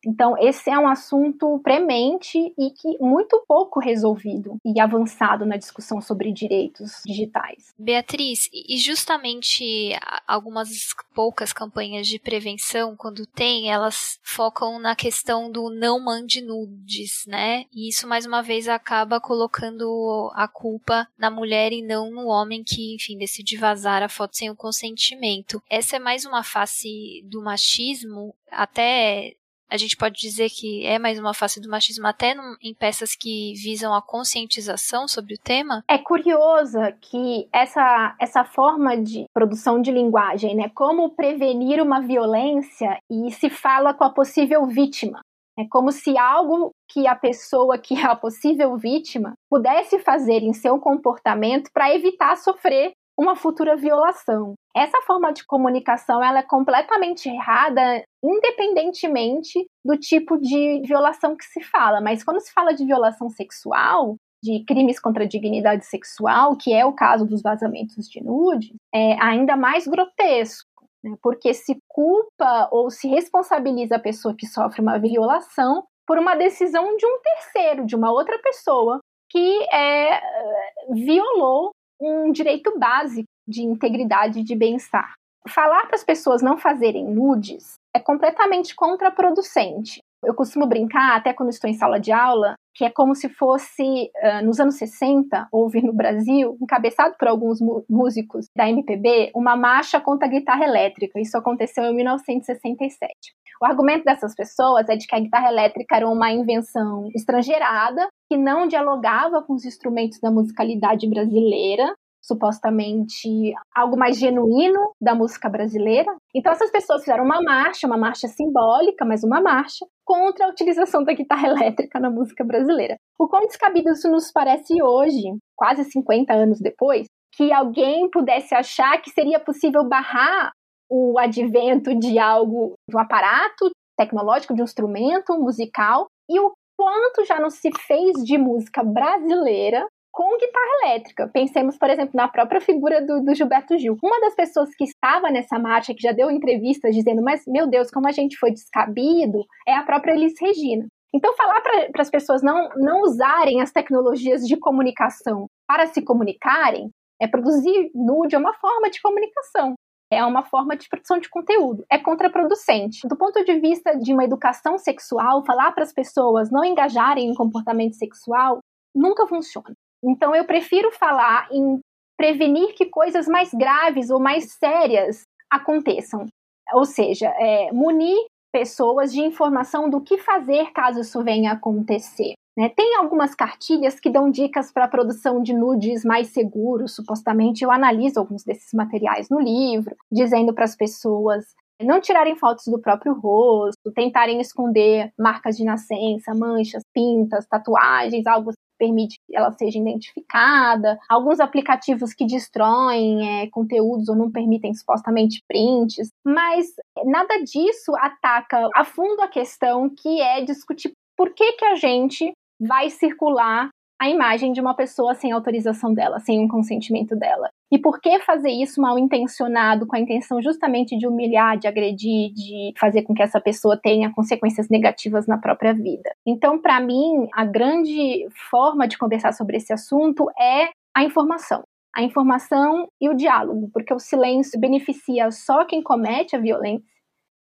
Então, esse é um assunto premente e que muito pouco resolvido e avançado na discussão sobre direitos digitais. Beatriz, e justamente algumas poucas campanhas de prevenção, quando tem, elas focam na questão do não mande nudes, né? E isso mais uma vez acaba colocando a culpa na mulher e não no homem que, enfim, decide vazar a foto sem o consentimento. Essa é mais uma face do machismo, até a gente pode dizer que é mais uma face do machismo até em peças que visam a conscientização sobre o tema? É curiosa que essa, essa forma de produção de linguagem, né, como prevenir uma violência e se fala com a possível vítima. É como se algo que a pessoa que é a possível vítima pudesse fazer em seu comportamento para evitar sofrer uma futura violação. Essa forma de comunicação ela é completamente errada, independentemente do tipo de violação que se fala. Mas quando se fala de violação sexual, de crimes contra a dignidade sexual, que é o caso dos vazamentos de nude, é ainda mais grotesco, né? porque se culpa ou se responsabiliza a pessoa que sofre uma violação por uma decisão de um terceiro, de uma outra pessoa que é, violou um direito básico de integridade de bem-estar. Falar para as pessoas não fazerem nudes é completamente contraproducente. Eu costumo brincar, até quando estou em sala de aula, que é como se fosse, uh, nos anos 60, houve no Brasil, encabeçado por alguns músicos da MPB, uma marcha contra a guitarra elétrica. Isso aconteceu em 1967. O argumento dessas pessoas é de que a guitarra elétrica era uma invenção estrangeirada, que não dialogava com os instrumentos da musicalidade brasileira, supostamente algo mais genuíno da música brasileira. Então essas pessoas fizeram uma marcha, uma marcha simbólica, mas uma marcha contra a utilização da guitarra elétrica na música brasileira. O quão descabido isso nos parece hoje, quase 50 anos depois, que alguém pudesse achar que seria possível barrar o advento de algo, de um aparato tecnológico, de um instrumento musical, e o quanto já não se fez de música brasileira com guitarra elétrica. Pensemos, por exemplo, na própria figura do, do, Gilberto Gil. Uma das pessoas que estava nessa marcha, que já deu entrevistas dizendo, mas meu Deus, como a gente foi descabido, é a própria Elis Regina. Então, falar para as pessoas não, não usarem as tecnologias de comunicação para se comunicarem, é produzir nude é uma forma de comunicação. é uma forma de produção de conteúdo, é contraproducente. Do ponto de vista de uma educação sexual, falar para as pessoas não engajarem em comportamento sexual nunca funciona. Então eu prefiro falar em prevenir que coisas mais graves ou mais sérias aconteçam. Ou seja, é, munir pessoas de informação do que fazer caso isso venha a acontecer. Né? Tem algumas cartilhas que dão dicas para a produção de nudes mais seguros, supostamente. Eu analiso alguns desses materiais no livro, dizendo para as pessoas não tirarem fotos do próprio rosto, tentarem esconder marcas de nascença, manchas, pintas, tatuagens, algo permite que ela seja identificada, alguns aplicativos que destroem é, conteúdos ou não permitem supostamente prints, mas nada disso ataca a fundo a questão que é discutir por que, que a gente vai circular a imagem de uma pessoa sem autorização dela, sem um consentimento dela. E por que fazer isso mal intencionado, com a intenção justamente de humilhar, de agredir, de fazer com que essa pessoa tenha consequências negativas na própria vida? Então, para mim, a grande forma de conversar sobre esse assunto é a informação. A informação e o diálogo, porque o silêncio beneficia só quem comete a violência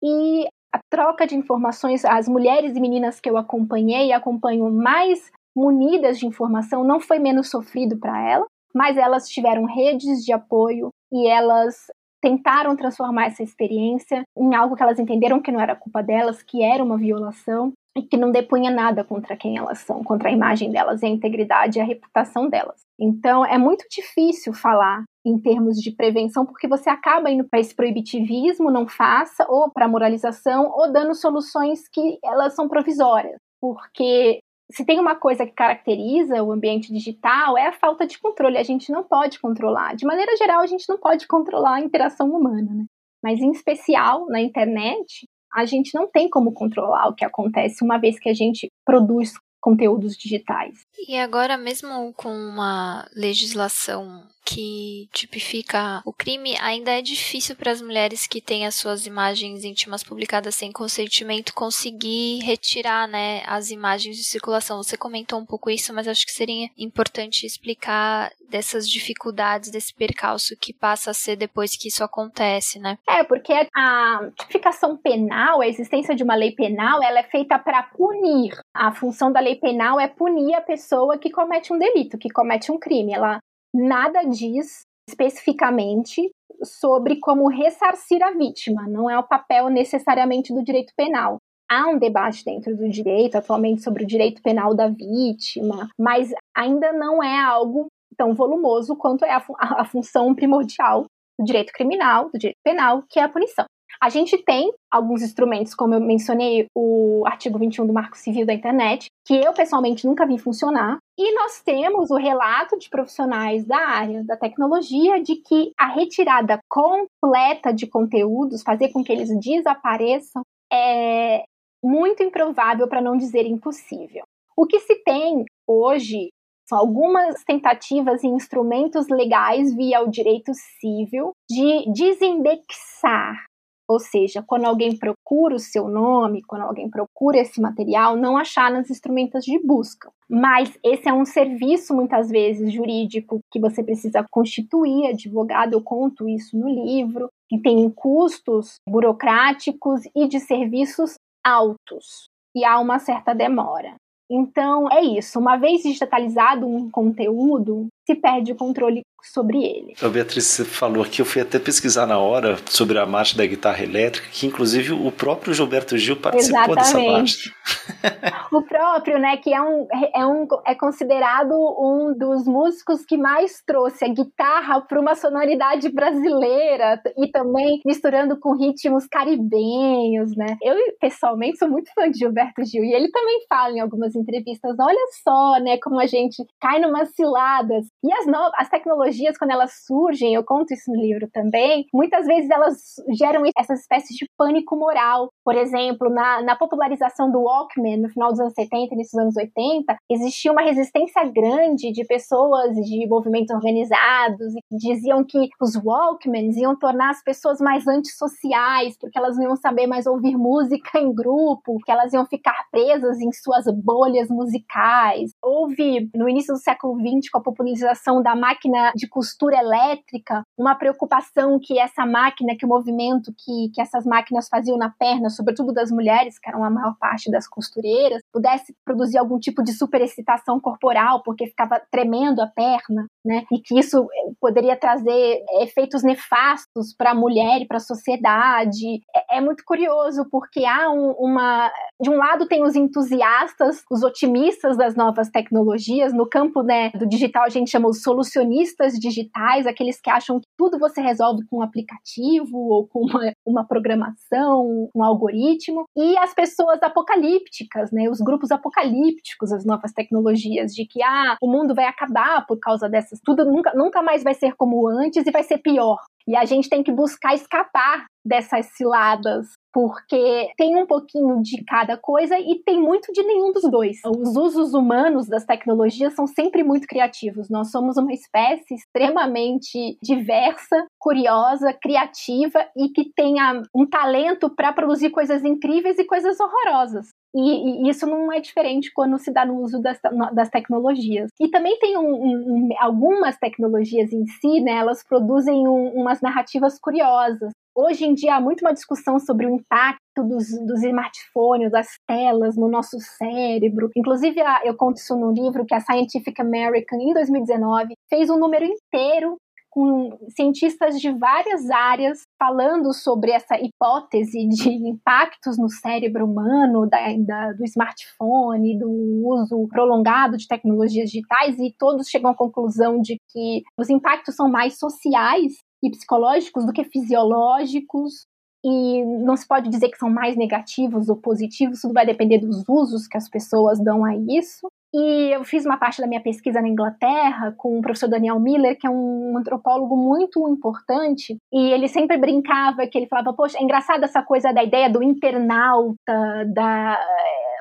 e a troca de informações, as mulheres e meninas que eu acompanhei acompanho mais munidas de informação não foi menos sofrido para ela, mas elas tiveram redes de apoio e elas tentaram transformar essa experiência em algo que elas entenderam que não era culpa delas, que era uma violação e que não depunha nada contra quem elas são, contra a imagem delas, a integridade e a reputação delas. Então é muito difícil falar em termos de prevenção, porque você acaba indo para esse proibitivismo, não faça, ou para moralização, ou dando soluções que elas são provisórias. Porque se tem uma coisa que caracteriza o ambiente digital é a falta de controle. A gente não pode controlar. De maneira geral, a gente não pode controlar a interação humana, né? Mas em especial na internet, a gente não tem como controlar o que acontece uma vez que a gente produz conteúdos digitais. E agora, mesmo com uma legislação que tipifica o crime, ainda é difícil para as mulheres que têm as suas imagens íntimas publicadas sem consentimento conseguir retirar, né, as imagens de circulação. Você comentou um pouco isso, mas acho que seria importante explicar dessas dificuldades, desse percalço que passa a ser depois que isso acontece, né? É, porque a tipificação penal, a existência de uma lei penal, ela é feita para punir. A função da lei penal é punir a pessoa que comete um delito, que comete um crime. Ela nada diz especificamente sobre como ressarcir a vítima, não é o papel necessariamente do direito penal. Há um debate dentro do direito atualmente sobre o direito penal da vítima, mas ainda não é algo tão volumoso quanto é a, a, a função primordial do direito criminal, do direito penal, que é a punição. A gente tem alguns instrumentos, como eu mencionei, o artigo 21 do Marco Civil da Internet, que eu pessoalmente nunca vi funcionar. E nós temos o relato de profissionais da área da tecnologia de que a retirada completa de conteúdos, fazer com que eles desapareçam, é muito improvável, para não dizer impossível. O que se tem hoje são algumas tentativas e instrumentos legais via o direito civil de desindexar ou seja, quando alguém procura o seu nome, quando alguém procura esse material, não achar nas instrumentos de busca. Mas esse é um serviço, muitas vezes, jurídico que você precisa constituir, advogado, eu conto isso no livro, que tem custos burocráticos e de serviços altos. E há uma certa demora. Então, é isso. Uma vez digitalizado um conteúdo, se perde o controle sobre ele. A Beatriz, você falou aqui, eu fui até pesquisar na hora sobre a marcha da guitarra elétrica, que inclusive o próprio Gilberto Gil participou Exatamente. dessa marcha. o próprio, né, que é, um, é, um, é considerado um dos músicos que mais trouxe a guitarra para uma sonoridade brasileira e também misturando com ritmos caribenhos, né. Eu, pessoalmente, sou muito fã de Gilberto Gil e ele também fala em algumas entrevistas, olha só, né, como a gente cai numas ciladas. E as, novas, as tecnologias, quando elas surgem, eu conto isso no livro também, muitas vezes elas geram essas espécies de pânico moral. Por exemplo, na, na popularização do Walkman, no final dos anos 70 início dos anos 80, existia uma resistência grande de pessoas de movimentos organizados que diziam que os Walkmans iam tornar as pessoas mais antissociais, porque elas não iam saber mais ouvir música em grupo, que elas iam ficar presas em suas bolhas musicais. Houve, no início do século XX, com a popularização da máquina de costura elétrica, uma preocupação que essa máquina, que o movimento que, que essas máquinas faziam na perna, sobretudo das mulheres, que eram a maior parte das costureiras, pudesse produzir algum tipo de superexcitação corporal, porque ficava tremendo a perna, né? E que isso poderia trazer efeitos nefastos para a mulher e para a sociedade. É, é, muito curioso, porque há um, uma. De um lado, tem os entusiastas, os otimistas das novas tecnologias. No campo né, do digital, a gente chama os solucionistas digitais, aqueles que acham que tudo você resolve com um aplicativo ou com uma, uma programação, um algoritmo. E as pessoas apocalípticas, né, os grupos apocalípticos, as novas tecnologias, de que ah, o mundo vai acabar por causa dessas, tudo nunca, nunca mais vai ser como antes e vai ser pior. E a gente tem que buscar escapar dessas ciladas, porque tem um pouquinho de cada coisa e tem muito de nenhum dos dois. Os usos humanos das tecnologias são sempre muito criativos. Nós somos uma espécie extremamente diversa, curiosa, criativa e que tenha um talento para produzir coisas incríveis e coisas horrorosas. E, e, isso não é diferente quando se dá no uso das, das tecnologias. E também tem um, um, algumas tecnologias em si, né, elas produzem um, umas narrativas curiosas. Hoje em dia há muito uma discussão sobre o impacto dos, dos smartphones, das telas no nosso cérebro. Inclusive, eu conto isso no livro que a Scientific American, em 2019, fez um número inteiro com cientistas de várias áreas falando sobre essa hipótese de impactos no cérebro humano da, da, do smartphone, do uso prolongado de tecnologias digitais, e todos chegam à conclusão de que os impactos são mais sociais e psicológicos do que fisiológicos. E não se pode dizer que são mais negativos ou positivos, tudo vai depender dos usos que as pessoas dão a isso. E eu fiz uma parte da minha pesquisa na Inglaterra com o professor Daniel Miller, que é um antropólogo muito importante, e ele sempre brincava que ele falava: Poxa, é engraçado essa coisa da ideia do internauta, da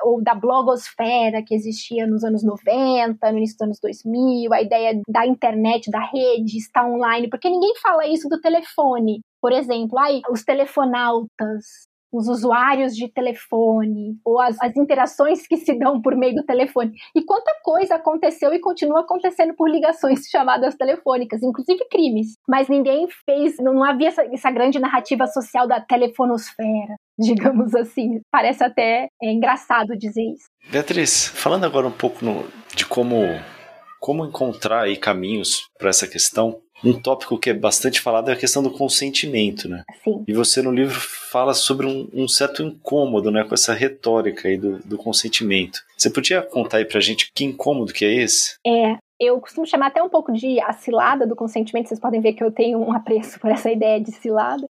ou da blogosfera que existia nos anos 90, no início dos anos 2000, a ideia da internet, da rede, estar online, porque ninguém fala isso do telefone. Por exemplo, ai, os telefonautas, os usuários de telefone, ou as, as, interações que se dão por meio do telefone. E quanta coisa aconteceu e continua acontecendo por ligações chamadas telefônicas, inclusive crimes. Mas ninguém fez, não havia essa, essa grande narrativa social da telefonosfera, digamos assim. Parece até é, engraçado dizer isso. Beatriz, falando agora um pouco no, de como, como encontrar aí caminhos para essa questão, um tópico que é bastante falado é a questão do consentimento, né? Sim. E você no livro fala sobre um, um certo incômodo, né, com essa retórica aí do, do consentimento. Você podia contar aí pra gente que incômodo que é esse? É, eu costumo chamar até um pouco de a cilada do consentimento. Vocês podem ver que eu tenho um apreço por essa ideia de cilada,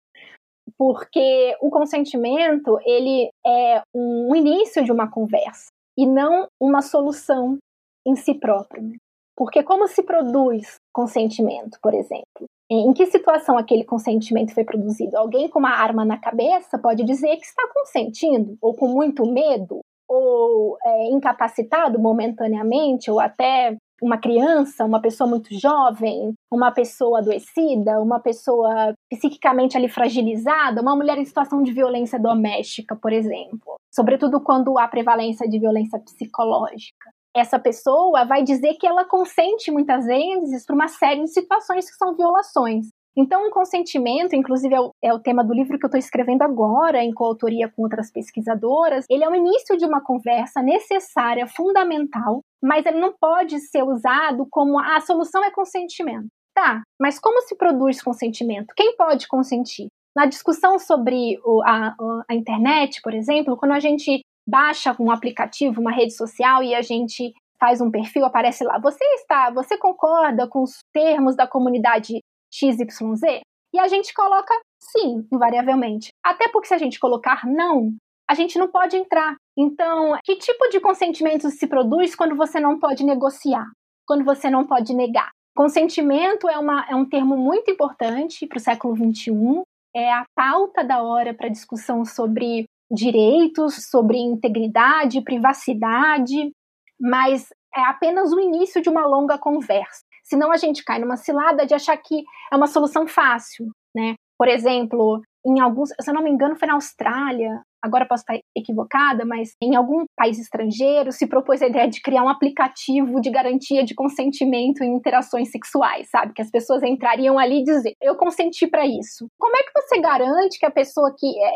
porque o consentimento ele é um início de uma conversa e não uma solução em si próprio. Né? Porque como se produz consentimento, por exemplo? Em que situação aquele consentimento foi produzido? Alguém com uma arma na cabeça pode dizer que está consentindo, ou com muito medo, ou é, incapacitado momentaneamente, ou até uma criança, uma pessoa muito jovem, uma pessoa adoecida, uma pessoa psiquicamente ali fragilizada, uma mulher em situação de violência doméstica, por exemplo. Sobretudo quando há prevalência de violência psicológica essa pessoa vai dizer que ela consente muitas vezes para uma série de situações que são violações. Então, o consentimento, inclusive é o, é o tema do livro que eu estou escrevendo agora, em coautoria com outras pesquisadoras, ele é o início de uma conversa necessária, fundamental, mas ele não pode ser usado como ah, a solução é consentimento. Tá, mas como se produz consentimento? Quem pode consentir? Na discussão sobre o, a, a internet, por exemplo, quando a gente baixa um aplicativo, uma rede social e a gente faz um perfil, aparece lá. Você está, você concorda com os termos da comunidade XYZ? E a gente coloca sim, invariavelmente. Até porque se a gente colocar não, a gente não pode entrar. Então, que tipo de consentimento se produz quando você não pode negociar? Quando você não pode negar? Consentimento é, uma, é um termo muito importante para o século XXI, é a pauta da hora para discussão sobre direitos, sobre integridade, privacidade, mas é apenas o início de uma longa conversa. Senão a gente cai numa cilada de achar que é uma solução fácil, né? Por exemplo, em alguns, se eu não me engano, foi na Austrália, agora posso estar equivocada, mas em algum país estrangeiro se propôs a ideia de criar um aplicativo de garantia de consentimento em interações sexuais, sabe? Que as pessoas entrariam ali e dizer, eu consenti para isso. Como é que você garante que a pessoa que é,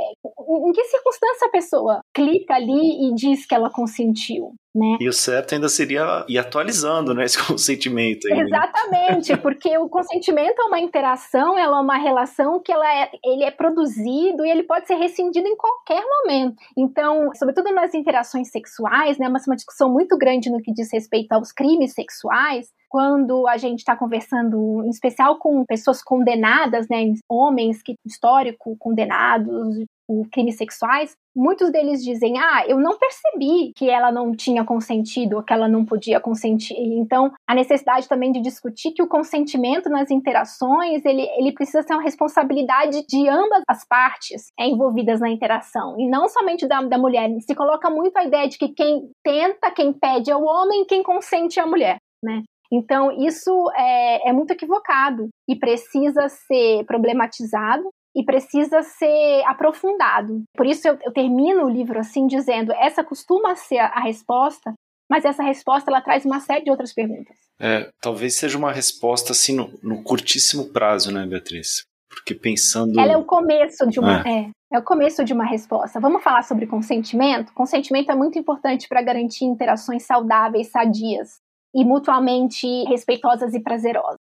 em que circunstância a pessoa clica ali e diz que ela consentiu? Né? E o certo ainda seria ir atualizando né, esse consentimento. Aí, Exatamente, porque o consentimento é uma interação, ela é uma relação que ela é, ele é produzido e ele pode ser rescindido em qualquer momento. Então, sobretudo nas interações sexuais, né, mas uma discussão muito grande no que diz respeito aos crimes sexuais, quando a gente está conversando, em especial com pessoas condenadas, né, homens que histórico condenados crimes sexuais, muitos deles dizem: "Ah, eu não percebi que ela não tinha consentido ou que ela não podia consentir". Então, a necessidade também de discutir que o consentimento nas interações, ele, ele precisa ser uma responsabilidade de ambas as partes é, envolvidas na interação, e não somente da, da mulher. Se coloca muito a ideia de que quem tenta, quem pede é o homem, quem consente é a mulher, né? Então, isso é, é muito equivocado e precisa ser problematizado e precisa ser aprofundado. Por isso eu, eu, termino o livro assim dizendo essa costuma ser a, a, resposta, mas essa resposta ela traz uma série de outras perguntas. É, talvez seja uma resposta assim no, no curtíssimo prazo, né, Beatriz? Porque pensando. Ela é o começo de uma. É. é. É o começo de uma resposta. Vamos falar sobre consentimento? Consentimento é muito importante para garantir interações saudáveis, sadias e mutuamente respeitosas e prazerosas.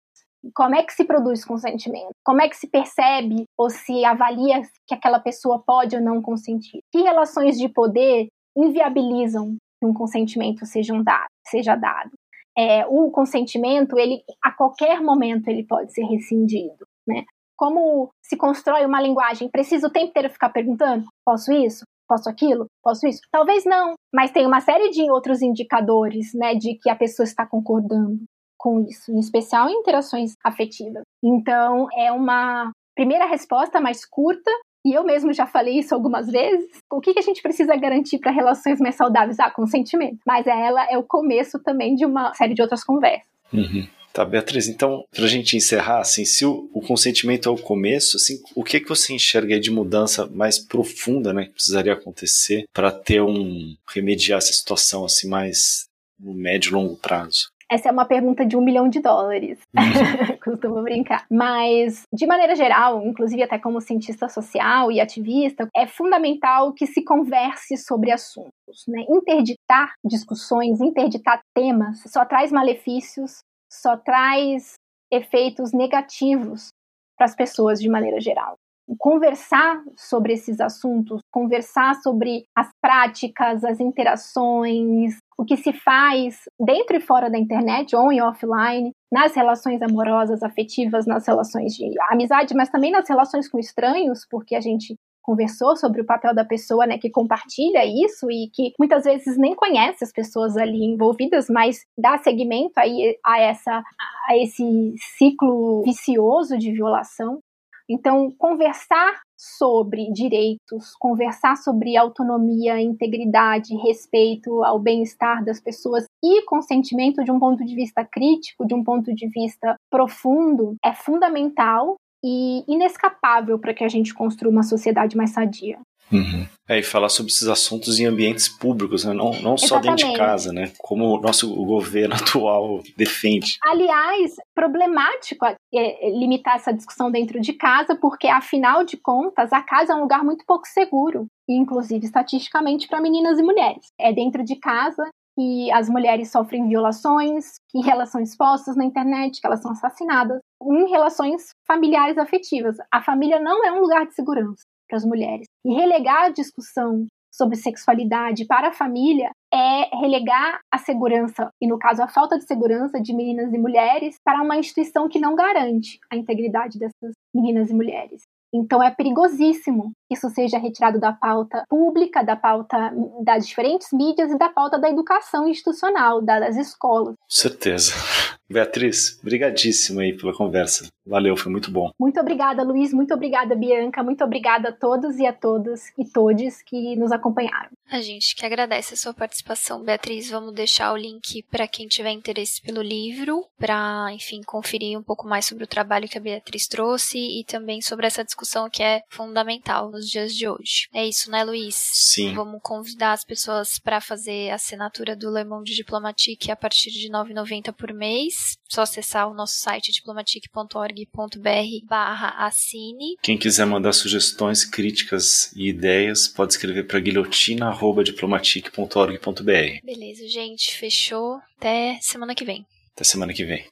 Como é que se produz consentimento? Como é que se percebe ou se avalia que aquela pessoa pode ou não consentir? Que relações de poder inviabilizam que um consentimento seja, um dado, seja dado? É, o consentimento, ele a qualquer momento ele pode ser rescindido, né? Como se constrói uma linguagem? Precisa o tempo inteiro ficar perguntando: posso isso? Posso aquilo? Posso isso? Talvez não, mas tem uma série de outros indicadores, né, de que a pessoa está concordando com isso, em especial em interações afetivas. Então, é uma primeira resposta mais curta, e eu mesmo já falei isso algumas vezes. O que, que a gente precisa garantir para relações mais saudáveis? Ah, consentimento. Mas ela é o começo também de uma série de outras conversas. Uhum. Tá, Beatriz, então, para a gente encerrar, assim, se o, o, consentimento é o começo, assim, o que que você enxerga de mudança mais profunda, né, que precisaria acontecer para ter um remediar essa situação assim mais no médio e longo prazo? Essa é uma pergunta de um milhão de dólares. Costumo brincar. Mas, de maneira geral, inclusive até como cientista social e ativista, é fundamental que se converse sobre assuntos. Né? Interditar discussões, interditar temas, só traz malefícios, só traz efeitos negativos para as pessoas de maneira geral conversar sobre esses assuntos, conversar sobre as práticas, as interações, o que se faz dentro e fora da internet, on e offline, nas relações amorosas, afetivas, nas relações de amizade, mas também nas relações com estranhos, porque a gente conversou sobre o papel da pessoa, né, que compartilha isso e que muitas vezes nem conhece as pessoas ali envolvidas, mas dá seguimento aí a essa a esse ciclo vicioso de violação. Então, conversar sobre direitos, conversar sobre autonomia, integridade, respeito ao bem-estar das pessoas e consentimento de um ponto de vista crítico, de um ponto de vista profundo, é fundamental e inescapável para que a gente construa uma sociedade mais sadia. Uhum. É, e falar sobre esses assuntos em ambientes públicos, né? não, não só dentro de casa, né? Como o nosso governo atual defende. Aliás, problemático é, é, limitar essa discussão dentro de casa, porque afinal de contas, a casa é um lugar muito pouco seguro, inclusive estatisticamente para meninas e mulheres. É dentro de casa que as mulheres sofrem violações, em relações expostas na internet, que elas são assassinadas, em relações familiares afetivas. A família não é um lugar de segurança para as mulheres. E relegar a discussão sobre sexualidade para a família é relegar a segurança, e no caso a falta de segurança de meninas e mulheres, para uma instituição que não garante a integridade dessas meninas e mulheres. Então é perigosíssimo isso seja retirado da pauta pública, da pauta das diferentes mídias e da pauta da educação institucional, das escolas. Certeza. Beatriz, brigadíssima aí pela conversa. Valeu, foi muito bom. Muito obrigada, Luiz. Muito obrigada, Bianca. Muito obrigada a todos e a todas e todes que nos acompanharam. A gente que agradece a sua participação, Beatriz. Vamos deixar o link para quem tiver interesse pelo livro, para, enfim, conferir um pouco mais sobre o trabalho que a Beatriz trouxe e também sobre essa discussão que é fundamental nos dias de hoje. É isso, né, Luiz? Sim. Vamos convidar as pessoas para fazer a assinatura do Le Monde Diplomatique a partir de R$ 9,90 por mês. Só acessar o nosso site diplomatique.org.br barra assine. Quem quiser mandar sugestões, críticas e ideias, pode escrever para guilhotina.diplomatique.org.br. Beleza, gente. Fechou. Até semana que vem. Até semana que vem.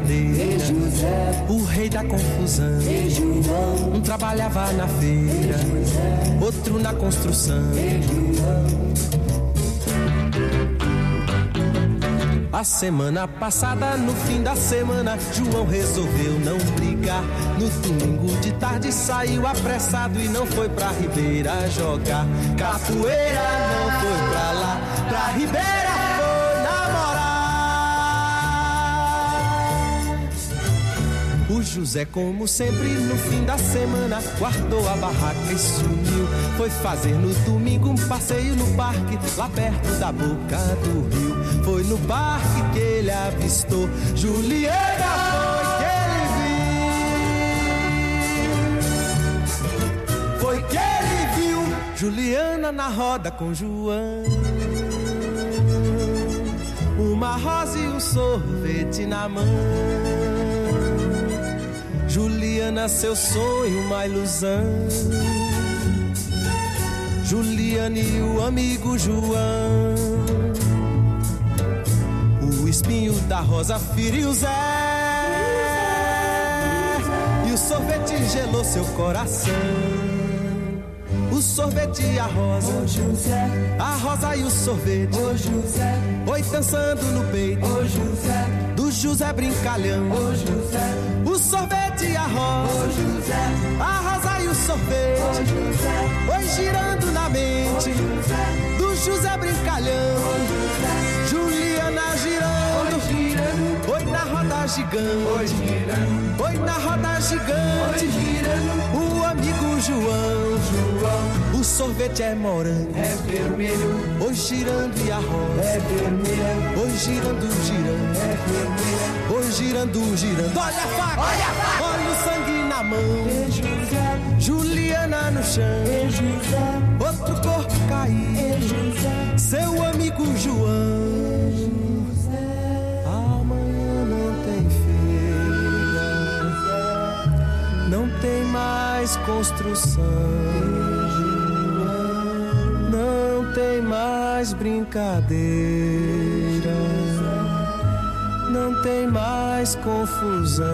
Brincadeira, o rei da confusão. Um trabalhava na feira, outro na construção. A semana passada, no fim da semana, João resolveu não brigar. No domingo de tarde saiu apressado e não foi pra Ribeira jogar. Capoeira não foi pra lá, pra Ribeira José, como sempre, no fim da semana, guardou a barraca e sumiu. Foi fazer no domingo um passeio no parque, lá perto da boca do rio. Foi no parque que ele avistou Juliana, foi que ele viu. Juliana na roda com João. Uma rosa e um sorvete na mão. Juliana, seu sonho, uma ilusão. Juliana e o amigo João. O espinho da rosa feriu Zé. E o sorvete gelou seu coração. O sorvete e a rosa. José. A rosa e o sorvete. Ô José. Oi dançando no peito. José. José brincalhão. Ô José. O sorvete e a rosa. Ô José. A rosa e o sorvete. Ô José. Oi girando na mente. Ô José. Do José brincalhão. Ô José. Roda gigante. Oi girando. Oi na roda gigante. Oi girando. O amigo João. João. O sorvete é morango. É vermelho. Oi girando e a rosa. É vermelha. Oi girando, girando. É vermelha. Oi girando, girando. Olha a faca. Olha a faca. Olha o sangue na mão. E José. Juliana no chão. E José. Outro corpo caído. E José. Seu amigo João. Mais construção. Não tem mais brincadeira. Não tem mais confusão.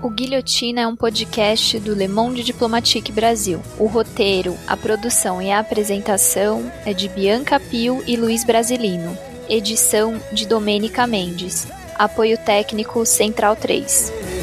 O Guilhotina é um podcast do Le Monde Diplomatique Brasil. O roteiro, a produção e a apresentação é de Bianca Pio e Luiz Brasilino. Edição de Domênica Mendes. Apoio técnico Central 3.